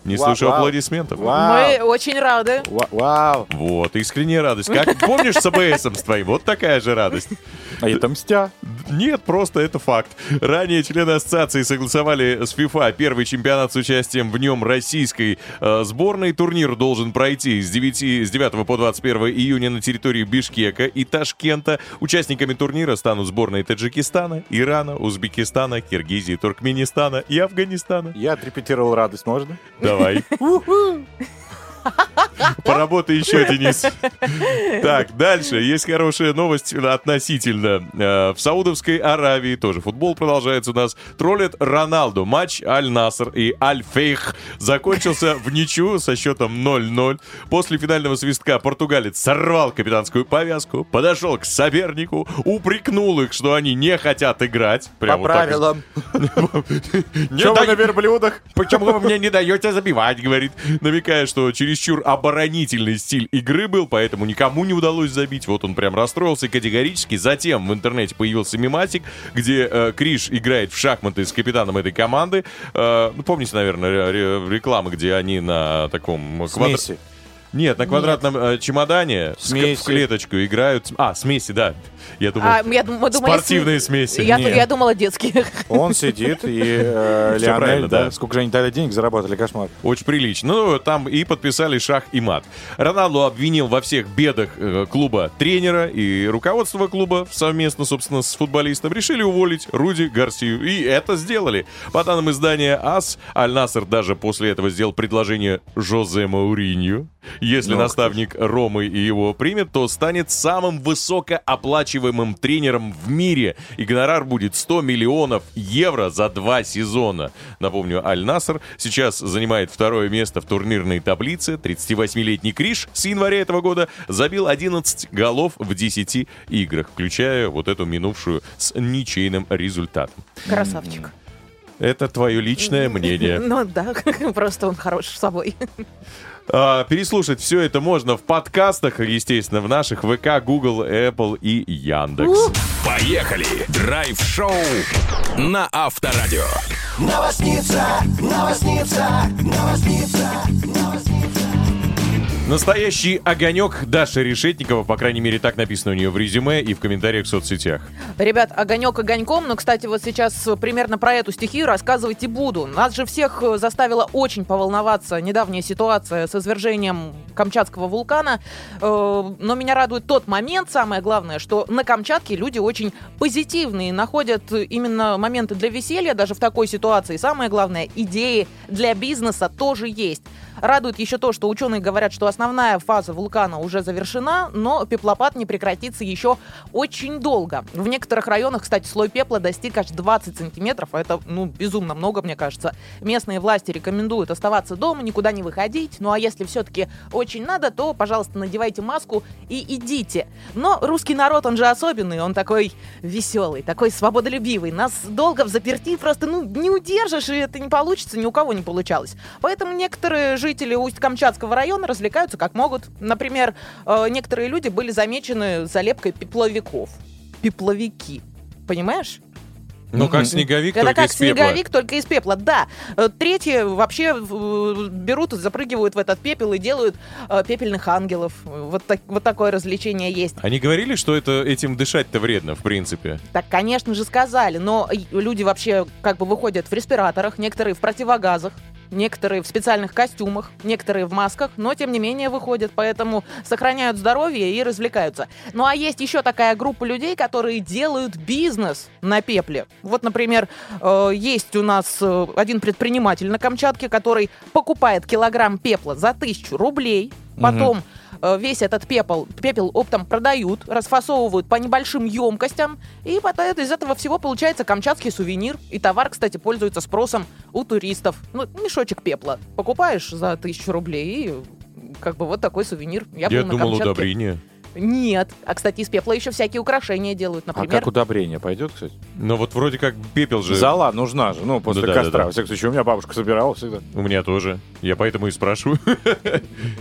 Не Вау, слышу вау. аплодисментов. Вау. Мы очень рады. Ва- Вау. Вот, искренняя радость. Как помнишь с АБСом с твоим? Вот такая же радость. А это мстя. Нет, просто это факт. Ранее члены ассоциации согласовали с ФИФА первый чемпионат с участием в нем российской э, сборной. Турнир должен пройти с, 9, с 9 по 21 июня на территории Бишкека и Ташкента. Участниками турнира станут сборные Таджикистана, Ирана, Узбекистана, Киргизии, Туркменистана и Афганистана. Я отрепетировал радость, можно? Давай. Поработай еще, Денис. Так, дальше. Есть хорошая новость относительно. Э, В Саудовской Аравии тоже футбол продолжается у нас. Троллит Роналду. Матч Аль-Наср и Аль-Фейх закончился в ничью со счетом 0-0. После финального свистка португалец сорвал капитанскую повязку, подошел к сопернику, упрекнул их, что они не хотят играть. По Прям вот правилам. Не Че вы на верблюдах? Почему вы мне не даете забивать, говорит, намекая, что чересчур оборонительный стиль игры был, поэтому никому не удалось забить. Вот он прям расстроился категорически. Затем в интернете появился мематик, где э, Криш играет в шахматы с капитаном этой команды. Э, ну, помните, наверное, ре- ре- рекламы, где они на таком... квадра- Смеси. Нет, на квадратном э, чемодане Смеси. в клеточку играют. А, смеси, да. Я думал, А, я мы думали, спортивные смеси. Я, я думала детские. Он сидит, и э, правильно, да. да. Сколько же они тогда денег заработали, кошмар. Очень прилично. Ну, там и подписали шах и мат. Роналду обвинил во всех бедах э, клуба тренера и руководство клуба совместно, собственно, с футболистом решили уволить Руди Гарсию. И это сделали. По данным издания АС, Аль-Наср даже после этого сделал предложение Жозе Мауринью. Если Ну, наставник Ромы и его примет, то станет самым высокооплачиваемым тренером в мире. И гонорар будет 100 миллионов евро за два сезона. Напомню, Аль-Наср сейчас занимает второе место в турнирной таблице. 38-летний Криш с января этого года забил 11 голов в 10 играх, включая вот эту минувшую с ничейным результатом. Красавчик. Это твое личное мнение. Ну да, просто он хорош с собой. А, переслушать все это можно в подкастах, естественно, в наших ВК, Google, Apple и Яндекс. Поехали! Драйв-шоу на Авторадио. Новосница, новосница, новосница, новосница. Настоящий огонек Даша Решетникова, по крайней мере, так написано у нее в резюме и в комментариях в соцсетях. Ребят, огонек огоньком, но, кстати, вот сейчас примерно про эту стихию рассказывать и буду. Нас же всех э, заставила очень поволноваться недавняя ситуация с извержением Камчатского вулкана. Э, Но меня радует тот момент, самое главное, что на Камчатке люди очень позитивные, находят именно моменты для веселья даже в такой ситуации. Самое главное, идеи для бизнеса тоже есть. Радует еще то, что ученые говорят, что основная фаза вулкана уже завершена, но пеплопад не прекратится еще очень долго. В некоторых районах, кстати, слой пепла достиг аж 20 сантиметров, а это, ну, безумно много, мне кажется. Местные власти рекомендуют оставаться дома, никуда не выходить, ну а если все-таки очень надо, то, пожалуйста, надевайте маску и идите. Но русский народ, он же особенный, он такой веселый, такой свободолюбивый. Нас долго в заперти просто, ну, не удержишь, и это не получится, ни у кого не получалось. Поэтому некоторые жители Усть-Камчатского района развлекаются как могут. Например, э, некоторые люди были замечены залепкой пепловиков. Пепловики. Понимаешь? Ну, как снеговик, Это только как из пепла. снеговик, только из пепла, да. Э, Третьи вообще э, берут, и запрыгивают в этот пепел и делают пепельных ангелов. Вот, так- вот такое развлечение есть. Они говорили, что это этим дышать-то вредно, в принципе. Так, конечно же, сказали, но люди вообще как бы выходят в респираторах, некоторые в противогазах, некоторые в специальных костюмах, некоторые в масках, но тем не менее выходят, поэтому сохраняют здоровье и развлекаются. Ну а есть еще такая группа людей, которые делают бизнес на пепле. Вот, например, э, есть у нас э, один предприниматель на Камчатке, который покупает килограмм пепла за тысячу рублей, потом э, весь этот пепел, пепел оптом продают, расфасовывают по небольшим емкостям, и потом из этого всего получается камчатский сувенир. И товар, кстати, пользуется спросом у туристов. Ну, мешочек пепла покупаешь за тысячу рублей, и как бы вот такой сувенир. Я, Я думал, Камчатке. удобрение. Нет. А, кстати, из пепла еще всякие украшения делают. А Например, как удобрение пойдет, кстати? Но вот вроде как пепел же Зала нужна же, ну, после Да, да, костра. да. Во всяком случае, у меня бабушка собирала всегда. у меня тоже. Я поэтому и спрашиваю.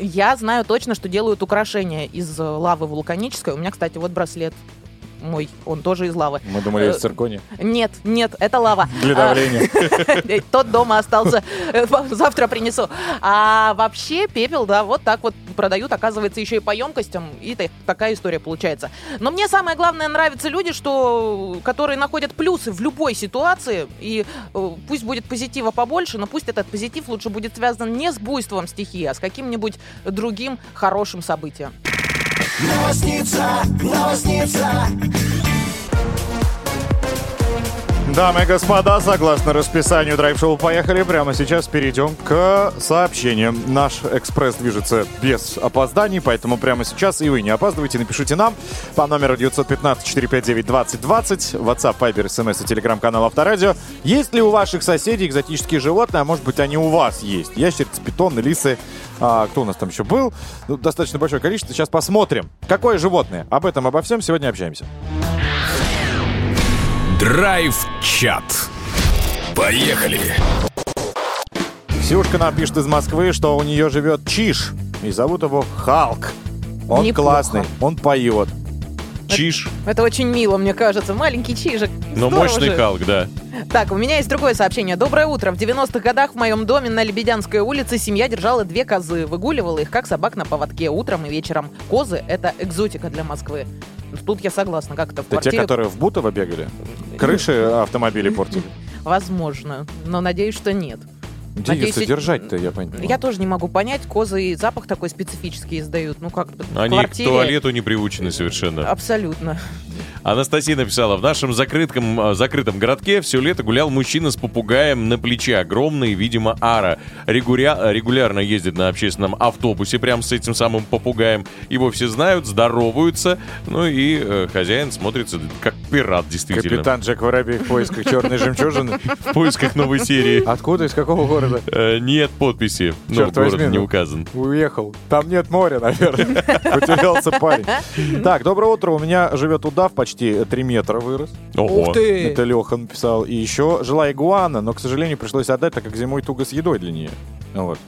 я знаю точно, что делают украшения из э, лавы вулканической. У меня, кстати, вот браслет мой, он тоже из лавы. Мы думали, из Э, циркония. Нет, нет, это лава. Для А, давления. Тот дома остался. Э, Завтра принесу. А вообще пепел, да, вот так вот продают, оказывается, еще и по емкостям. И та- такая история получается. Но мне самое главное нравятся люди, что, которые находят плюсы в любой ситуации. И э, пусть будет позитива побольше, но пусть этот позитив лучше будет связан не с буйством стихии, а с каким-нибудь другим хорошим событием. Новосница, новосница Дамы и господа, согласно расписанию драйв-шоу «Поехали», прямо сейчас перейдем к сообщениям. Наш экспресс движется без опозданий, поэтому прямо сейчас и вы не опаздывайте. Напишите нам по номеру 915-459-2020, WhatsApp, Viber, SMS и телеграм-канал Авторадио. Есть ли у ваших соседей экзотические животные, а может быть они у вас есть? Ящерицы, питоны, лисы. А, кто у нас там еще был? Ну, достаточно большое количество. Сейчас посмотрим. Какое животное? Об этом, обо всем сегодня общаемся. Драйв-чат. Поехали. Ксюшка нам пишет из Москвы, что у нее живет Чиш. И зовут его Халк. Он Неплохо. классный, он поет. Чиж. Это очень мило, мне кажется. Маленький чижик. Но Здорово мощный же. Халк, да. Так, у меня есть другое сообщение. Доброе утро. В 90-х годах в моем доме на Лебедянской улице семья держала две козы. Выгуливала их, как собак на поводке, утром и вечером. Козы — это экзотика для Москвы. Тут я согласна, как это в Это те, которые в Бутово бегали? Крыши автомобилей портили? Возможно, но надеюсь, что нет. Где ее Надеюсь, содержать-то, я понимаю. Я тоже не могу понять, козы и запах такой специфический издают. Ну как, в Они квартире... к туалету не приучены совершенно. Абсолютно. Анастасия написала, в нашем закрытом, э, закрытом городке все лето гулял мужчина с попугаем на плече, огромный, видимо, ара. Регуля- регулярно ездит на общественном автобусе прям с этим самым попугаем. Его все знают, здороваются, ну и э, хозяин смотрится как пират, действительно. Капитан Джек Воробей в поисках черной жемчужины. В поисках новой серии. Откуда, из какого города? Э, Нет подписи, но город не ну. указан. Уехал. Там нет моря, наверное. Потерялся парень. Так, доброе утро. У меня живет удав, почти 3 метра вырос. Ого. Ух ты! Это Леха написал. И еще жила игуана, но, к сожалению, пришлось отдать, так как зимой туго с едой для нее. Вот.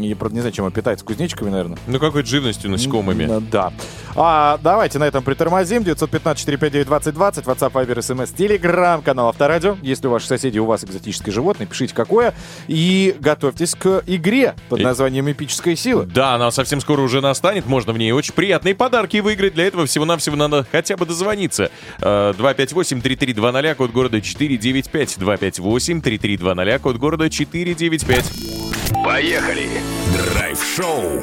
И, правда, не знаю, чем она питается. Кузнечиками, наверное. Ну какой живностью, насекомыми. М, Да. А, давайте на этом притормозим. 915-459-2020, WhatsApp, Viber, SMS, Telegram, канал Авторадио. Если у ваших соседей, у вас экзотическое животное, пишите какое. И готовьтесь к игре под названием «Эпическая сила». Да, она совсем скоро уже настанет, можно в ней очень приятные подарки выиграть. Для этого всего-навсего надо хотя бы дозвониться. Э, 258-3320, код города 495. 258-3320, код города 495. Поехали! Драйв-шоу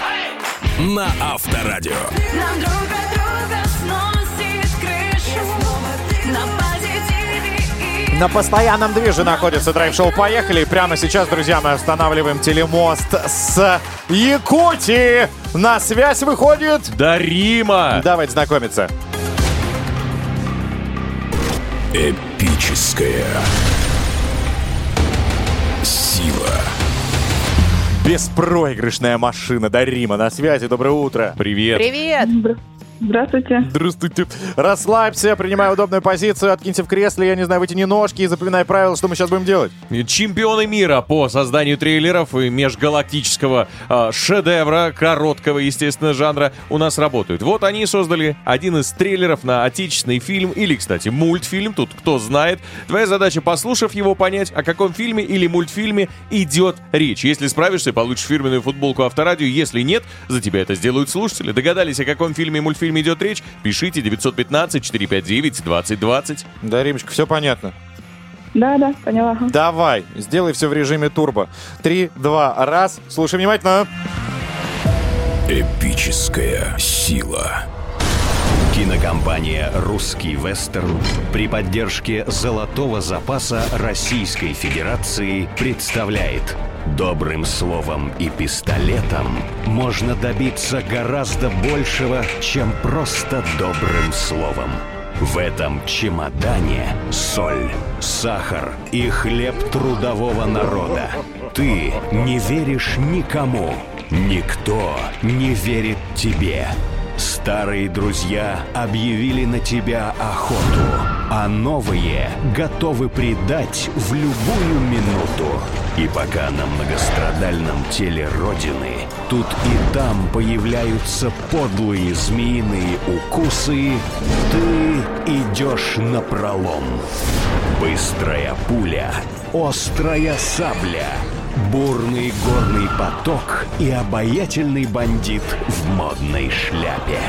на Авторадио. Нам друг от друга сносит крышу На позитиве и На постоянном движе находится драйв-шоу «Поехали». И Прямо сейчас, друзья, мы останавливаем телемост с Якутии. На связь выходит... Дарима! Давайте знакомиться. Эпическая сила. Беспроигрышная машина Дарима на связи. Доброе утро. Привет. Привет! Здравствуйте. Здравствуйте. Расслабься, принимай удобную позицию, откинься в кресле, я не знаю, вытяни ножки и запоминай правила, что мы сейчас будем делать. Чемпионы мира по созданию трейлеров и межгалактического э, шедевра, короткого, естественно, жанра, у нас работают. Вот они создали один из трейлеров на отечественный фильм или, кстати, мультфильм, тут кто знает. Твоя задача, послушав его, понять, о каком фильме или мультфильме идет речь. Если справишься, получишь фирменную футболку Авторадио. Если нет, за тебя это сделают слушатели. Догадались, о каком фильме и мультфильме идет речь? Пишите 915-459-2020. Даримочка, все понятно. Да, да, поняла. Давай, сделай все в режиме турбо. Три, два, раз. Слушай внимательно. Эпическая сила. Кинокомпания «Русский вестерн» при поддержке Золотого запаса Российской Федерации представляет Добрым словом и пистолетом можно добиться гораздо большего, чем просто добрым словом. В этом чемодане соль, сахар и хлеб трудового народа. Ты не веришь никому, никто не верит тебе. Старые друзья объявили на тебя охоту, а новые готовы предать в любую минуту. И пока на многострадальном теле Родины тут и там появляются подлые змеиные укусы, ты идешь на пролом. Быстрая пуля, острая сабля, бурный горный поток и обаятельный бандит в модной шляпе.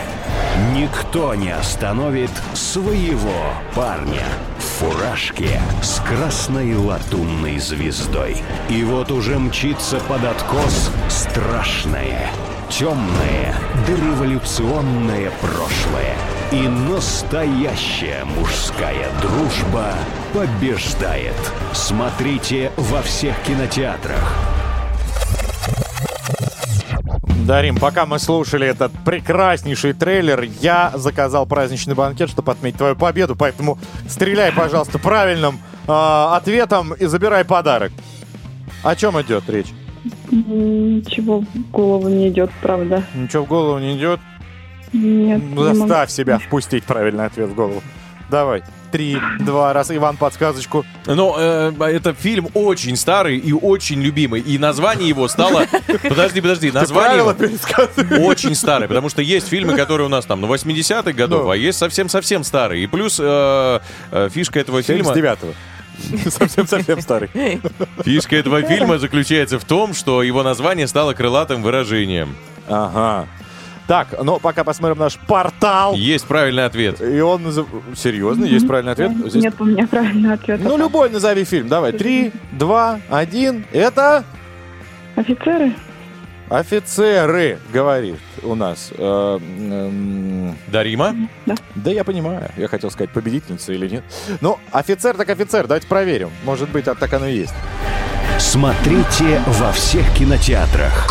Никто не остановит своего парня в фуражке с красной латунной звездой. И вот уже мчится под откос страшное, темное, дореволюционное прошлое. И настоящая мужская дружба побеждает. Смотрите во всех кинотеатрах. Дарим, пока мы слушали этот прекраснейший трейлер, я заказал праздничный банкет, чтобы отметить твою победу, поэтому стреляй, пожалуйста, правильным э, ответом и забирай подарок. О чем идет речь? Ничего в голову не идет, правда. Ничего в голову не идет? Нет. Ну, не могу. Заставь себя впустить правильный ответ в голову. Давай. Три, два, раз. Иван, подсказочку. Но э, это фильм очень старый и очень любимый. И название его стало... Подожди, подожди. Название его очень старое. Потому что есть фильмы, которые у нас там на 80-х годов, Ну. а есть совсем-совсем старые. И плюс э, э, фишка этого фильма... 79-го. Совсем-совсем старый. Фишка этого фильма заключается в том, что его название стало крылатым выражением. Ага. Так, ну пока посмотрим наш портал. Есть правильный ответ. И он назов- Серьезно, есть правильный ответ? Здесь- Нет у меня правильного ответа. Ну, любой назови фильм. Давай. Три, два, один. Это Офицеры? офицеры, говорит у нас. Э, Дарима? Да я понимаю. Я хотел сказать, победительница или нет. Ну, офицер так офицер. Давайте проверим. Может быть, а так оно и есть. Смотрите во всех кинотеатрах.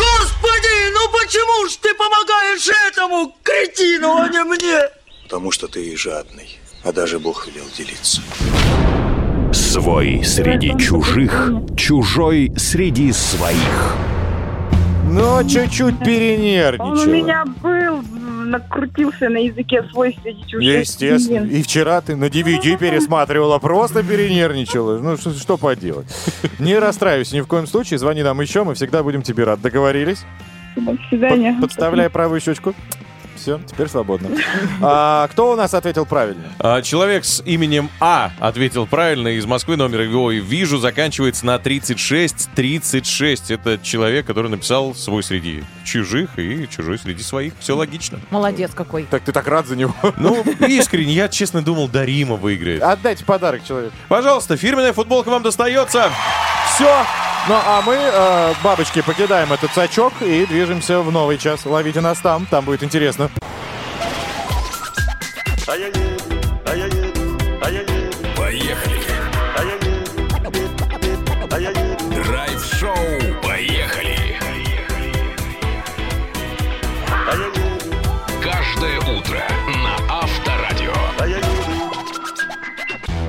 Ну почему ж ты помогаешь этому кретину, а не мне? Потому что ты жадный, а даже Бог велел делиться. Свой среди чужих, чужой среди своих. Но чуть-чуть Он у перенервничал. меня был, накрутился на языке свой среди чужих. Естественно. И вчера ты на DVD пересматривала, просто перенервничала. Ну, что, что поделать. Не расстраивайся ни в коем случае. Звони нам еще, мы всегда будем тебе рад. Договорились? До свидания. Под- подставляй правую щечку. все, теперь свободно. А, кто у нас ответил правильно? А, человек с именем А ответил правильно. Из Москвы номер его и вижу заканчивается на 3636. Это человек, который написал свой среди чужих и чужой среди своих. Все логично. Молодец какой. Так ты так рад за него. Ну, искренне, я честно думал, Дарима выиграет. Отдайте подарок человеку. Пожалуйста, фирменная футболка вам достается. Все. Ну, а мы, э, бабочки, покидаем этот сачок и движемся в новый час. Ловите нас там, там будет интересно. Поехали. Драйв-шоу. Поехали. Каждое утро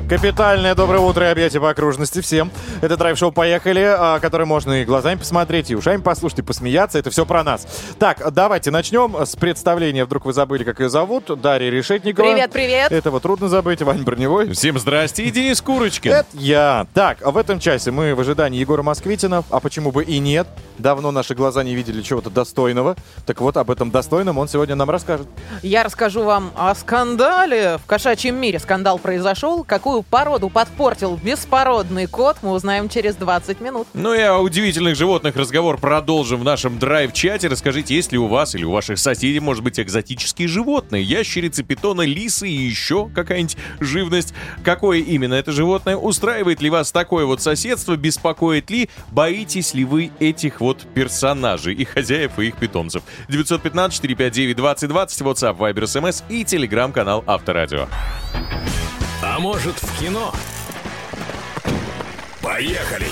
Капитальное доброе утро и объятия по окружности всем. Это драйв-шоу «Поехали», а, который можно и глазами посмотреть, и ушами послушать, и посмеяться. Это все про нас. Так, давайте начнем с представления. Вдруг вы забыли, как ее зовут. Дарья Решетникова. Привет, привет. Этого трудно забыть. Вань Броневой. Всем здрасте. И Денис Курочкин. Это я. Так, в этом часе мы в ожидании Егора Москвитина, а почему бы и нет. Давно наши глаза не видели чего-то достойного. Так вот, об этом достойном он сегодня нам расскажет. Я расскажу вам о скандале. В кошачьем мире скандал произошел. Какую породу подпортил беспородный кот, мы узнаем через 20 минут. Ну и о удивительных животных разговор продолжим в нашем драйв-чате. Расскажите, есть ли у вас или у ваших соседей, может быть, экзотические животные? Ящерицы, питоны, лисы и еще какая-нибудь живность. Какое именно это животное? Устраивает ли вас такое вот соседство? Беспокоит ли? Боитесь ли вы этих вот персонажей и хозяев, и их питомцев? 915-459-2020, WhatsApp, Viber, SMS и телеграм-канал Авторадио. А может в кино? Поехали.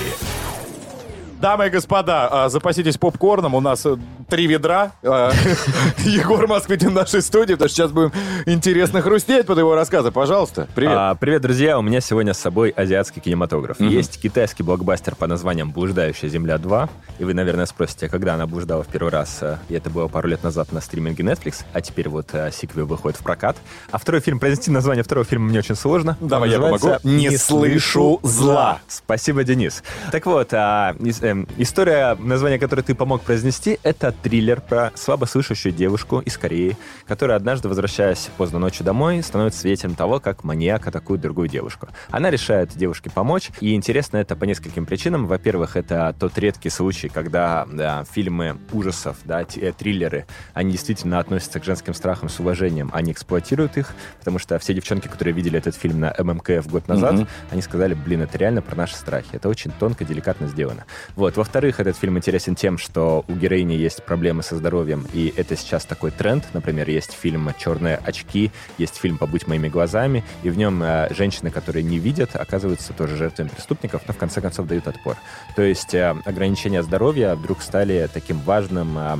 Дамы и господа, а, запаситесь попкорном. У нас э, три ведра. А, Егор Москвитин в нашей студии, потому что сейчас будем интересно хрустеть под его рассказы. Пожалуйста, привет. А, привет, друзья! У меня сегодня с собой азиатский кинематограф. Есть китайский блокбастер по названием «Блуждающая земля 2». И вы, наверное, спросите, когда она блуждала в первый раз. А, И это было пару лет назад на стриминге Netflix, а теперь вот а, сиквел выходит в прокат. А второй фильм, произнести название второго фильма мне очень сложно. Давай я помогу. «Не слышу зла». Спасибо, Денис. Так вот, а, эм, история, название которой ты помог произнести, это триллер про слабослышащую девушку из Кореи, которая однажды, возвращаясь поздно ночью домой, становится свидетелем того, как маньяк атакует другую девушку. Она решает девушке помочь, и интересно это по нескольким причинам. Во-первых, это тот редкий случай, когда да, фильмы ужасов, да, э, триллеры, они действительно относятся к женским страхам с уважением, они эксплуатируют их, потому что все девчонки, которые видели этот фильм на ММКФ год назад, Мгм. они сказали, блин, это реально про наши страхи. Это очень тонко, деликатно сделано. Вот. Во-вторых, этот фильм интересен тем, что у героини есть проблемы со здоровьем, и это сейчас такой тренд. Например, есть фильм «Черные очки», есть фильм «Побудь моими глазами», и в нем э, женщины, которые не видят, оказываются тоже жертвами преступников, но в конце концов дают отпор. То есть э, ограничения здоровья вдруг стали таким важным э,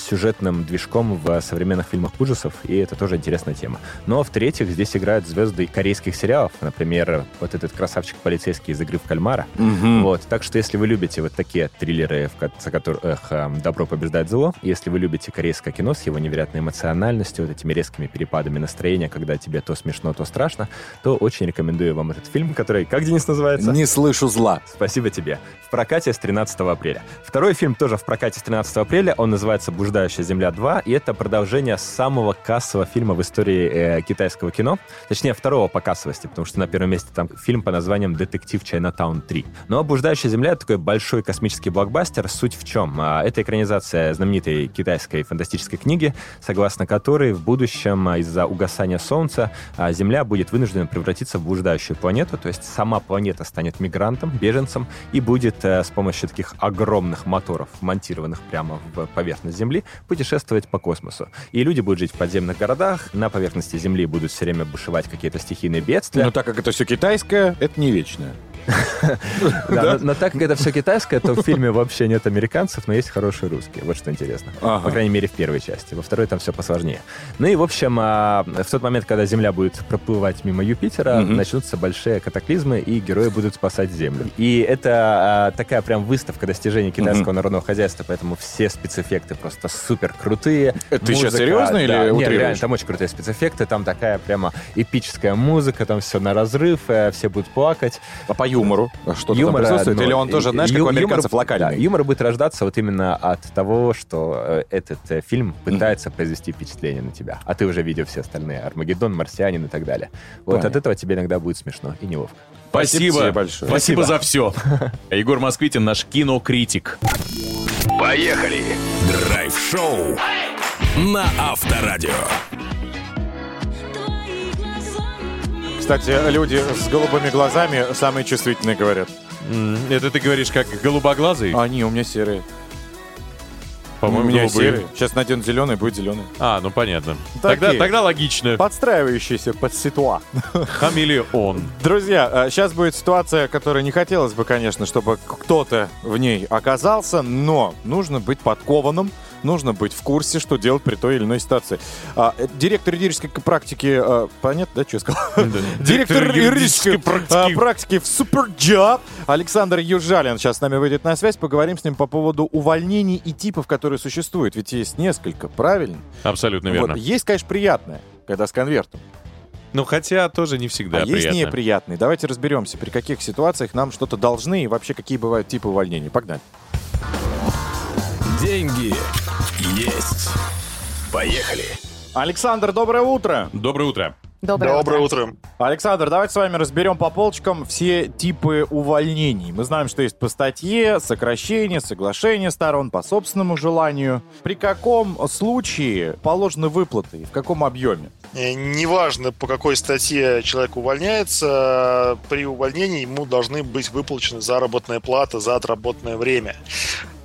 сюжетным движком в современных фильмах ужасов, и это тоже интересная тема. Но, в-третьих, здесь играют звезды корейских сериалов, например, вот этот красавчик полицейский из «Игры в кальмара». Мгм. Вот, так что если вы любите вот такие триллеры, в конце которых эм, добро побеждает зло, если вы любите корейское кино с его невероятной эмоциональностью, вот этими резкими перепадами настроения, когда тебе то смешно, то страшно, то очень рекомендую вам этот фильм, который, как Денис называется? Не слышу зла. Спасибо тебе. В прокате с 13 апреля. Второй фильм тоже в прокате с 13 апреля. Он называется «Блуждающая земля 2», и это продолжение самого кассового фильма в истории э, китайского кино. Точнее, второго по кассовости, потому что на первом месте там фильм по названием «Детектив Чайнатаун 3». Но «Блуждающая земля» — это такой большой космический блокбастер. Суть в чем? А, Это экранизация знаменитой китайской фантастической книги, согласно которой в будущем а, из-за угасания Солнца а, Земля будет вынуждена превратиться в блуждающую планету, то есть сама планета станет мигрантом, беженцем и будет э, с помощью таких огромных моторов, монтированных прямо в поверхность Земли, путешествовать по космосу. И люди будут жить в подземных городах, на поверхности Земли будут все время бушевать какие-то стихийные бедствия. Но так как это все китайское, это не вечное. Но, так как это все китайское, то в фильме вообще нет американцев, но есть хорошие русские. Вот что интересно. По крайней мере, в первой части. Во второй там все посложнее. Ну и, в общем, а, в тот момент, когда Земля будет проплывать мимо Юпитера, начнутся большие катаклизмы, и герои будут спасать Землю. И это а, такая прям выставка достижений китайского народного хозяйства, поэтому все спецэффекты просто супер крутые. Это ты щас серьезно или Нет, реально, там очень крутые спецэффекты, там такая прямо эпическая музыка, там все на разрыв, э, все будут плакать. Поют юмору что-то там Юмора, присутствует? ну, Или он тоже, знаешь, как у американцев, юмор- локальный? да, юмор будет рождаться вот именно от того, что э, этот э, фильм пытается произвести впечатление на тебя, а ты уже видел все остальные. Армагеддон, Марсианин и так далее. Вот Понятно. от этого тебе иногда будет смешно и неловко. Спасибо Спасибо. большое. Спасибо Спасибо. за все. Егор Москвитин, наш кинокритик. Поехали! Драйв-шоу на Авторадио. Кстати, люди с голубыми глазами самые чувствительные говорят. М, Это ты говоришь как голубоглазый? Они у меня серые. По-моему, у меня голубые. серые. Сейчас надену зеленый, будет зеленый. А, ну понятно. Такие. Тогда, тогда логично. Подстраивающийся под ситуа. Хамелеон. Друзья, сейчас будет ситуация, которая не хотелось бы, конечно, чтобы кто-то в ней оказался, но нужно быть подкованным, нужно быть в курсе, что делать при той или иной ситуации. А, э, директор юридической практики, а, понятно, да, что я сказал? Директор юридической а, практики в Суперджаб Александр Южалин сейчас с нами выйдет на связь. Поговорим с ним по поводу увольнений и типов, которые существуют. Ведь есть несколько, правильно? Абсолютно верно. Вот. Есть, конечно, приятное, когда с конвертом. Ну, хотя тоже не всегда а есть приятно. неприятные. Давайте разберемся, при каких ситуациях нам что-то должны и вообще какие бывают типы увольнений. Погнали. Деньги есть. Поехали! Александр, доброе утро. Доброе утро. Доброе, утро. Александр, давайте с вами разберем по полочкам все типы увольнений. Мы знаем, что есть по статье, сокращение, соглашение сторон по собственному желанию. При каком случае положены выплаты и в каком объеме? Э, Неважно, по какой статье человек увольняется, при увольнении ему должны быть выплачены заработная плата за отработанное время.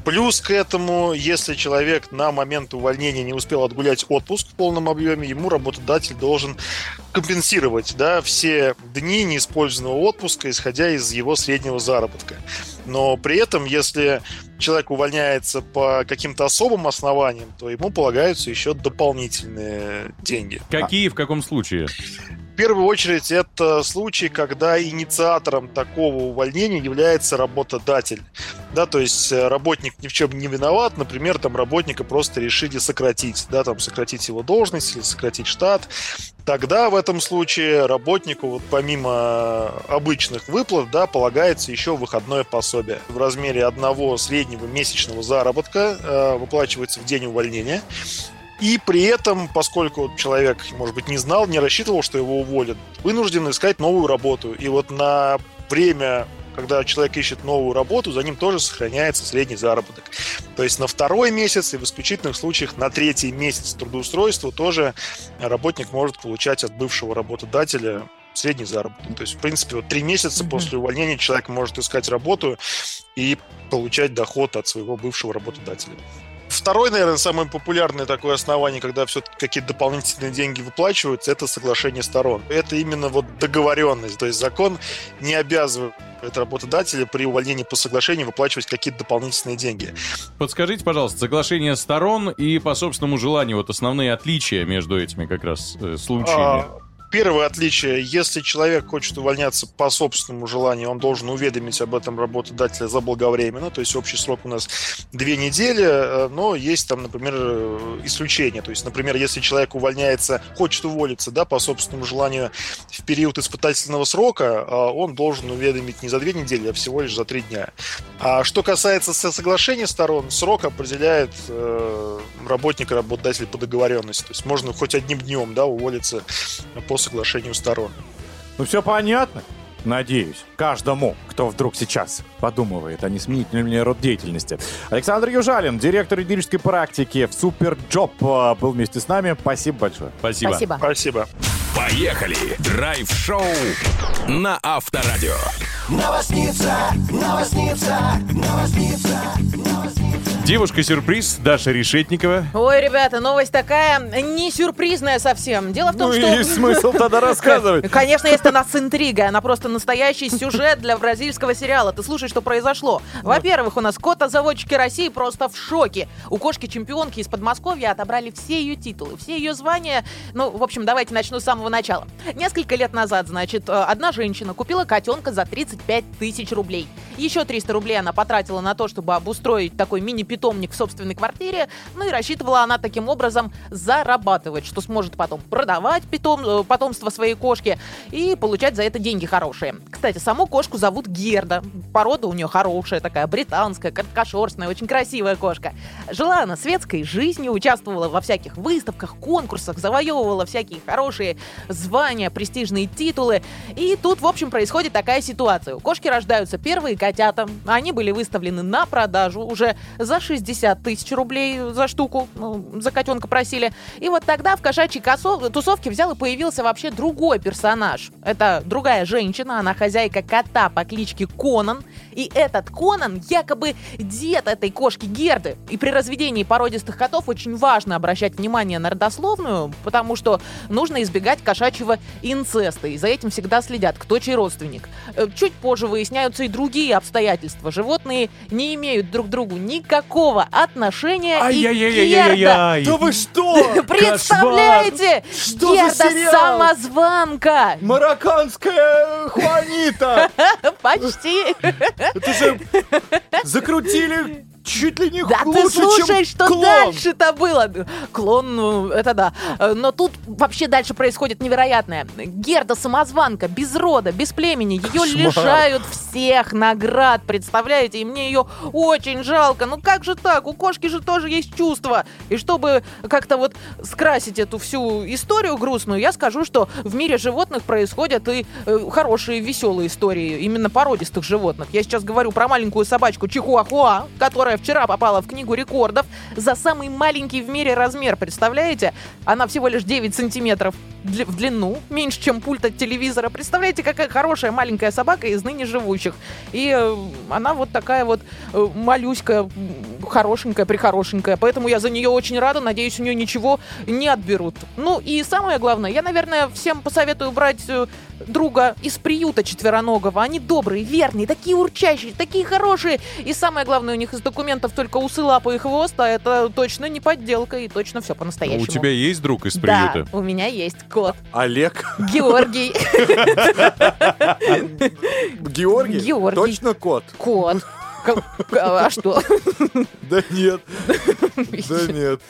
Плюс к этому, если человек на момент увольнения не успел отгулять отпуск в полном объеме, ему работодатель должен компенсировать да, все дни неиспользованного отпуска, исходя из его среднего заработка. Но при этом, если человек увольняется по каким-то особым основаниям, то ему полагаются еще дополнительные деньги. Какие, в каком случае? В первую очередь, это случай, когда инициатором такого увольнения является работодатель. Да, то есть э, работник ни в чем не виноват, например, там работника просто решили сократить, да, там сократить его должность или сократить штат. Тогда в этом случае работнику, вот помимо обычных выплат, да, полагается еще выходное пособие в размере одного среднего месячного заработка, э, выплачивается в день увольнения. И при этом, поскольку человек, может быть, не знал, не рассчитывал, что его уволят, вынужден искать новую работу. И вот на время, когда человек ищет новую работу, за ним тоже сохраняется средний заработок. То есть на второй месяц и в исключительных случаях на третий месяц трудоустройства тоже работник может получать от бывшего работодателя средний заработок. То есть, в принципе, вот три месяца после увольнения человек может искать работу и получать доход от своего бывшего работодателя. Второе, наверное, самое популярное такое основание, когда все-таки какие-то дополнительные деньги выплачиваются, это соглашение сторон. Это именно вот договоренность. То есть закон не обязывает работодателя при увольнении по соглашению выплачивать какие-то дополнительные деньги. Подскажите, пожалуйста, соглашение сторон и по собственному желанию, вот основные отличия между этими как раз э, случаями. А, Первое отличие, если человек хочет увольняться по собственному желанию, он должен уведомить об этом работодателя заблаговременно, то есть общий срок у нас две недели, э, но есть там, например, э, исключения. То есть, например, если человек увольняется, хочет уволиться да, по собственному желанию в период испытательного срока, а он должен уведомить не за две недели, а всего лишь за три дня. А что касается со- соглашения сторон, срок определяет э, работник и работодатель по договоренности. То есть можно хоть одним днем да, уволиться по соглашению сторон. Ну все понятно? Надеюсь, каждому, кто вдруг сейчас подумывает, а не сменить ли мне род деятельности. Александр Южалин, директор юридической практики в Superjob, э, был вместе с нами. Спасибо большое. Спасибо. Спасибо. Спасибо. Поехали! Драйв-шоу на Авторадио. Новосница, новосница, новосница, новосница. Девушка-сюрприз Даша Решетникова. Ой, ребята, новость такая не сюрпризная совсем. Дело в том, Ну что... и смысл тогда рассказывать. Конечно, есть у нас интрига. Она просто настоящий сюжет для бразильского сериала. Ты слушай, что произошло. Во-первых, у нас кота-заводчики России просто в шоке. У кошки-чемпионки из Подмосковья отобрали все ее титулы, все ее звания. Ну, в общем, давайте начну с самого начала. Несколько лет назад, значит, э, одна женщина купила котенка за 35 тысяч рублей. Еще 300 рублей она потратила на то, чтобы обустроить такой мини-питомник в собственной квартире. Ну и рассчитывала она таким образом зарабатывать, что сможет потом продавать питом, э, потомство своей кошки и получать за это деньги хорошие. Кстати, саму кошку зовут Герда. Порода у нее хорошая такая, британская, короткошерстная, очень красивая кошка. Жила она светской жизнью, участвовала во всяких выставках, конкурсах, завоевывала всякие хорошие звания, престижные титулы. И тут, в общем, происходит такая ситуация. У кошки рождаются первые котята. Они были выставлены на продажу уже за 60 тысяч рублей за штуку. Ну, за котенка просили. И вот тогда в кошачьей тусовке взял и появился вообще другой персонаж. Это другая женщина, она хозяйка кота по кличке Конан. И этот Конан якобы дед этой кошки Герды. И при разведении породистых котов очень важно обращать внимание на родословную, потому что нужно избегать кошачьего инцеста. И за этим всегда следят, кто чей родственник. Э, Чуть позже выясняются и другие обстоятельства. Животные не имеют друг к другу никакого отношения. Герда- Да вы что? Представляете? Что Герда самозванка! Марокканская Хуанита! Почти! Это же закрутили чуть ли не Да ты лучше, слушай, чем что клон. дальше-то было. Клон, ну, это да. Э, Но тут вообще дальше происходит невероятное. Герда самозванка, без рода, без племени. Ее Кошмар. лишают всех наград, представляете? И мне ее очень жалко. Ну как же так? У кошки же тоже есть чувства. И чтобы как-то вот скрасить эту всю историю грустную, я скажу, что в мире животных происходят и э, хорошие, веселые истории именно породистых животных. Я сейчас говорю про маленькую собачку Чихуахуа, которая вчера попала в книгу рекордов за самый маленький в мире размер. Представляете? Она всего лишь 9 сантиметров в длину, меньше, чем пульт от телевизора. Представляете, какая хорошая маленькая собака из ныне живущих. И э, она вот такая вот э, малюськая, м, хорошенькая, прихорошенькая. Поэтому я за нее очень рада. Надеюсь, у нее ничего не отберут. Ну и самое главное, я, наверное, всем посоветую брать э, друга из приюта четвероногого. Они добрые, верные, такие урчащие, такие хорошие. И самое главное, у них из документов только усы, лапы и хвост, а это точно не подделка и точно все по-настоящему. У тебя есть друг из приюта? Да, у меня есть кот. Олег. Георгий. Георгий? Георгий. Точно кот? Кот. К- А что? Да нет. Да нет.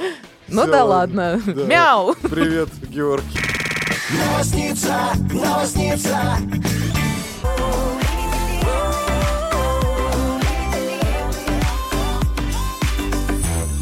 Ну да ладно. Мяу. Привет, Георгий. Новосница, новосница.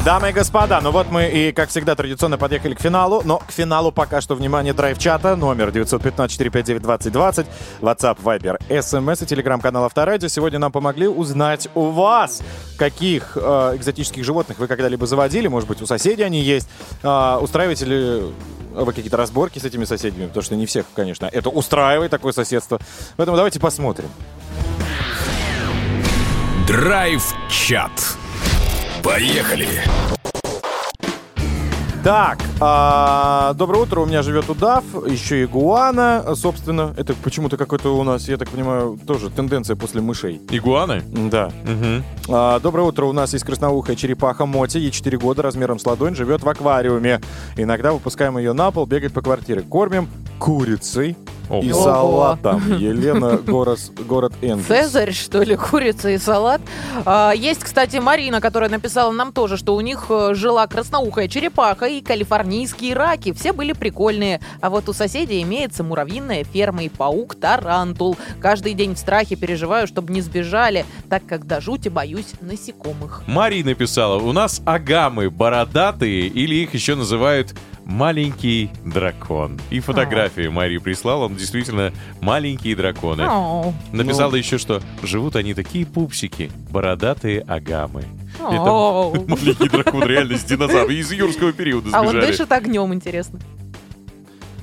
Дамы и господа, ну вот мы и, как всегда, традиционно подъехали к финалу, но к финалу пока что, внимание, драйв-чата, номер 915-459-2020, WhatsApp, Viber, SMS и телеграм-канал Авторадио. Сегодня нам помогли узнать у вас, каких э, экзотических животных вы когда-либо заводили, может быть, у соседей они есть, Э, устраиваете ли вы какие-то разборки с этими соседями, потому что не всех, конечно, это устраивает такое соседство. Поэтому давайте посмотрим. Драйв-чат. Поехали! Так, а, доброе утро, у меня живет удав, еще игуана, собственно. Это почему-то какой-то у нас, я так понимаю, тоже тенденция после мышей. Игуаны? Да. А, доброе утро, у нас есть красноухая черепаха Моти, ей 4 года, размером с ладонь, живет в аквариуме. Иногда выпускаем ее на пол, бегает по квартире. Кормим курицей и Ого. салатом. Елена, город, город Энгельс. Цезарь, что ли, курица и салат. А, есть, кстати, Марина, которая написала нам тоже, что у них э, жила красноухая черепаха и калифорнийские раки. Все были прикольные. А вот у соседей имеется муравьиная ферма и паук-тарантул. Каждый день в страхе переживаю, чтобы не сбежали, так как до жути боюсь насекомых. Мари написала, у нас агамы бородатые, или их еще называют маленький дракон. И фотографии Мари прислала, он действительно маленькие драконы. Написала еще, что живут они такие пупсики, бородатые агамы. Это маленький дракон реально с динозавра, из юрского периода А он сбежали. дышит огнем, интересно.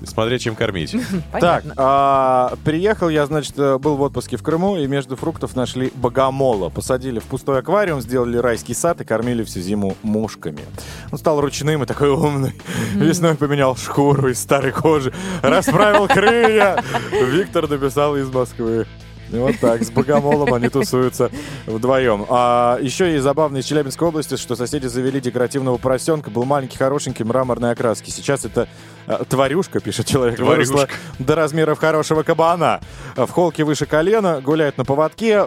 Смотря чем кормить. Так, а, приехал я, значит, э, был в отпуске в Крыму, и между фруктов нашли богомола. Посадили в пустой аквариум, сделали райский сад и кормили всю зиму мушками. Он стал ручным и такой умный. Весной поменял шкуру из старой кожи, расправил крылья. Виктор написал из Москвы. И вот так, с богомолом они тусуются вдвоем. А еще и забавно из Челябинской области, что соседи завели декоративного поросенка, был маленький, хорошенький, мраморной окраски. Сейчас это э, тварюшка, пишет человек, Тварюшка. выросла до размеров хорошего кабана. В холке выше колена, гуляет на поводке,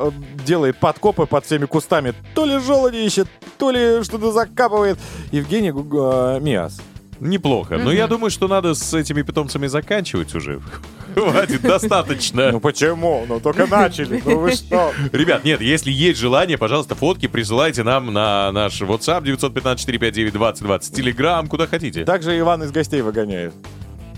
делает подкопы под всеми кустами. То ли желуди ищет, то ли что-то закапывает. Евгений Гу- э, Миас. Неплохо. Но я думаю, что надо с этими питомцами заканчивать уже. Хватит, достаточно. Ну почему? Ну только начали. Ну вы что? Ребят, нет, если есть желание, пожалуйста, фотки присылайте нам на наш WhatsApp 915-459-2020, Telegram, куда хотите. Также Иван из гостей выгоняет.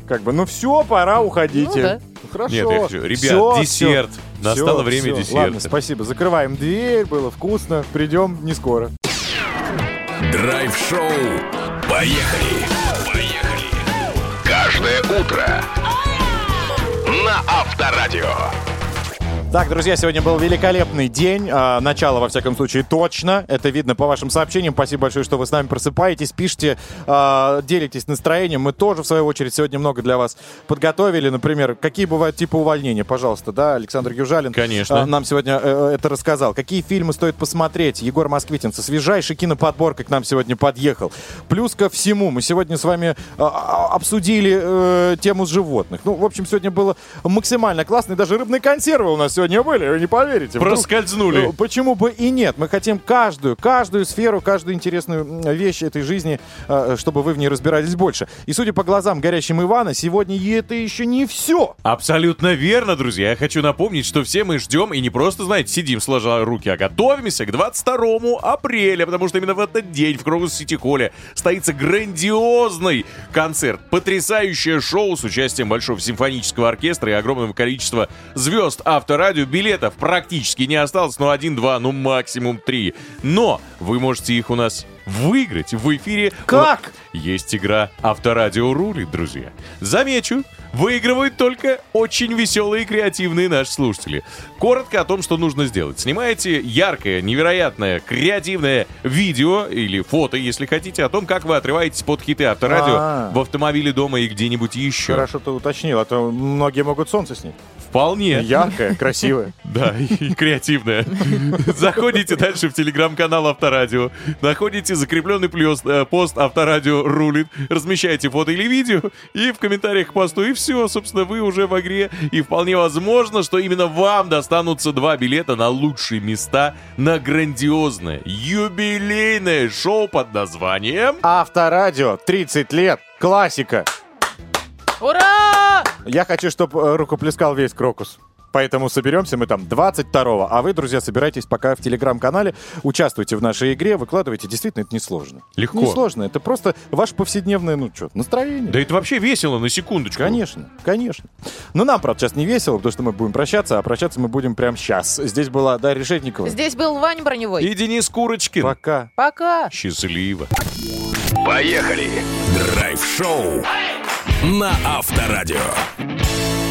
Как бы, ну все, пора, уходите. Ну да. Хорошо. Нет, я хочу- ребят, Всё, десерт. всё. Настало Всё, время всё. десерта. Ладно, спасибо. Закрываем дверь, было вкусно. Придем не скоро. Драйв-шоу. Поехали. Поехали. Каждое утро. На Авторадио. Так, друзья, сегодня был великолепный день. А, начало, во всяком случае, точно. Это видно по вашим сообщениям. Спасибо большое, что вы с нами просыпаетесь, пишите, а, делитесь настроением. Мы тоже, в свою очередь, сегодня много для вас подготовили. Например, какие бывают типы увольнения, пожалуйста, да, Александр Южалин Конечно. а, нам сегодня э, это рассказал. Какие фильмы стоит посмотреть? Егор Москвитин со свежайшей киноподборкой к нам сегодня подъехал. Плюс ко всему, мы сегодня с вами а, обсудили э, тему животных. Ну, в общем, сегодня было максимально классно. И даже рыбные консервы у нас сегодня были, вы не поверите. Вдруг- Проскользнули. Э, Почему бы и нет? Мы хотим каждую, каждую сферу, каждую интересную вещь этой жизни, э, чтобы вы в ней разбирались больше. И судя по глазам горящим Ивана, сегодня и это еще не все. Абсолютно верно, друзья. Я хочу напомнить, что все мы ждем и не просто, знаете, сидим сложа руки, а готовимся к 22 апреля, потому что именно в этот день в Крокус Сити Холле состоится грандиозный концерт. Потрясающее шоу с участием Большого симфонического оркестра и огромного количества звезд авторадио. Билетов практически не осталось, но один-два, ну максимум три. Но вы можете их у нас выиграть в эфире. Как? Есть игра «Авторадио рулит», друзья. Замечу, выигрывают только очень веселые и креативные наши слушатели. Коротко о том, что нужно сделать. Снимаете яркое, невероятное, креативное видео или фото, если хотите, о том, как вы отрываетесь под хиты Авторадио А. в автомобиле дома и где-нибудь еще. Хорошо ты уточнил, а то многие могут солнце снять. Вполне. Яркое, красивое. Да, и креативная. Заходите дальше в телеграм-канал Авторадио, находите закрепленный плюс, э, пост Авторадио рулит, размещаете фото или видео, и в комментариях к посту, и все, собственно, вы уже в игре, и вполне возможно, что именно вам достанутся два билета на лучшие места на грандиозное юбилейное шоу под названием... Авторадио, 30 лет, классика. Ура! Я хочу, чтобы рукоплескал весь Крокус. Поэтому соберемся мы там 22-го. А вы, друзья, собирайтесь пока в телеграм-канале, участвуйте в нашей игре, выкладывайте. Действительно, это несложно. Легко. Несложно. Это просто ваше повседневное, ну что, настроение. Да это вообще весело, на секундочку. Конечно, конечно. Но нам, правда, сейчас не весело, потому что мы будем прощаться, а прощаться мы будем прямо сейчас. Здесь была Дарья Решетникова. Здесь был Вань Броневой. И Денис Курочкин. Пока. Пока. Счастливо. Поехали. Драйв-шоу на Авторадио.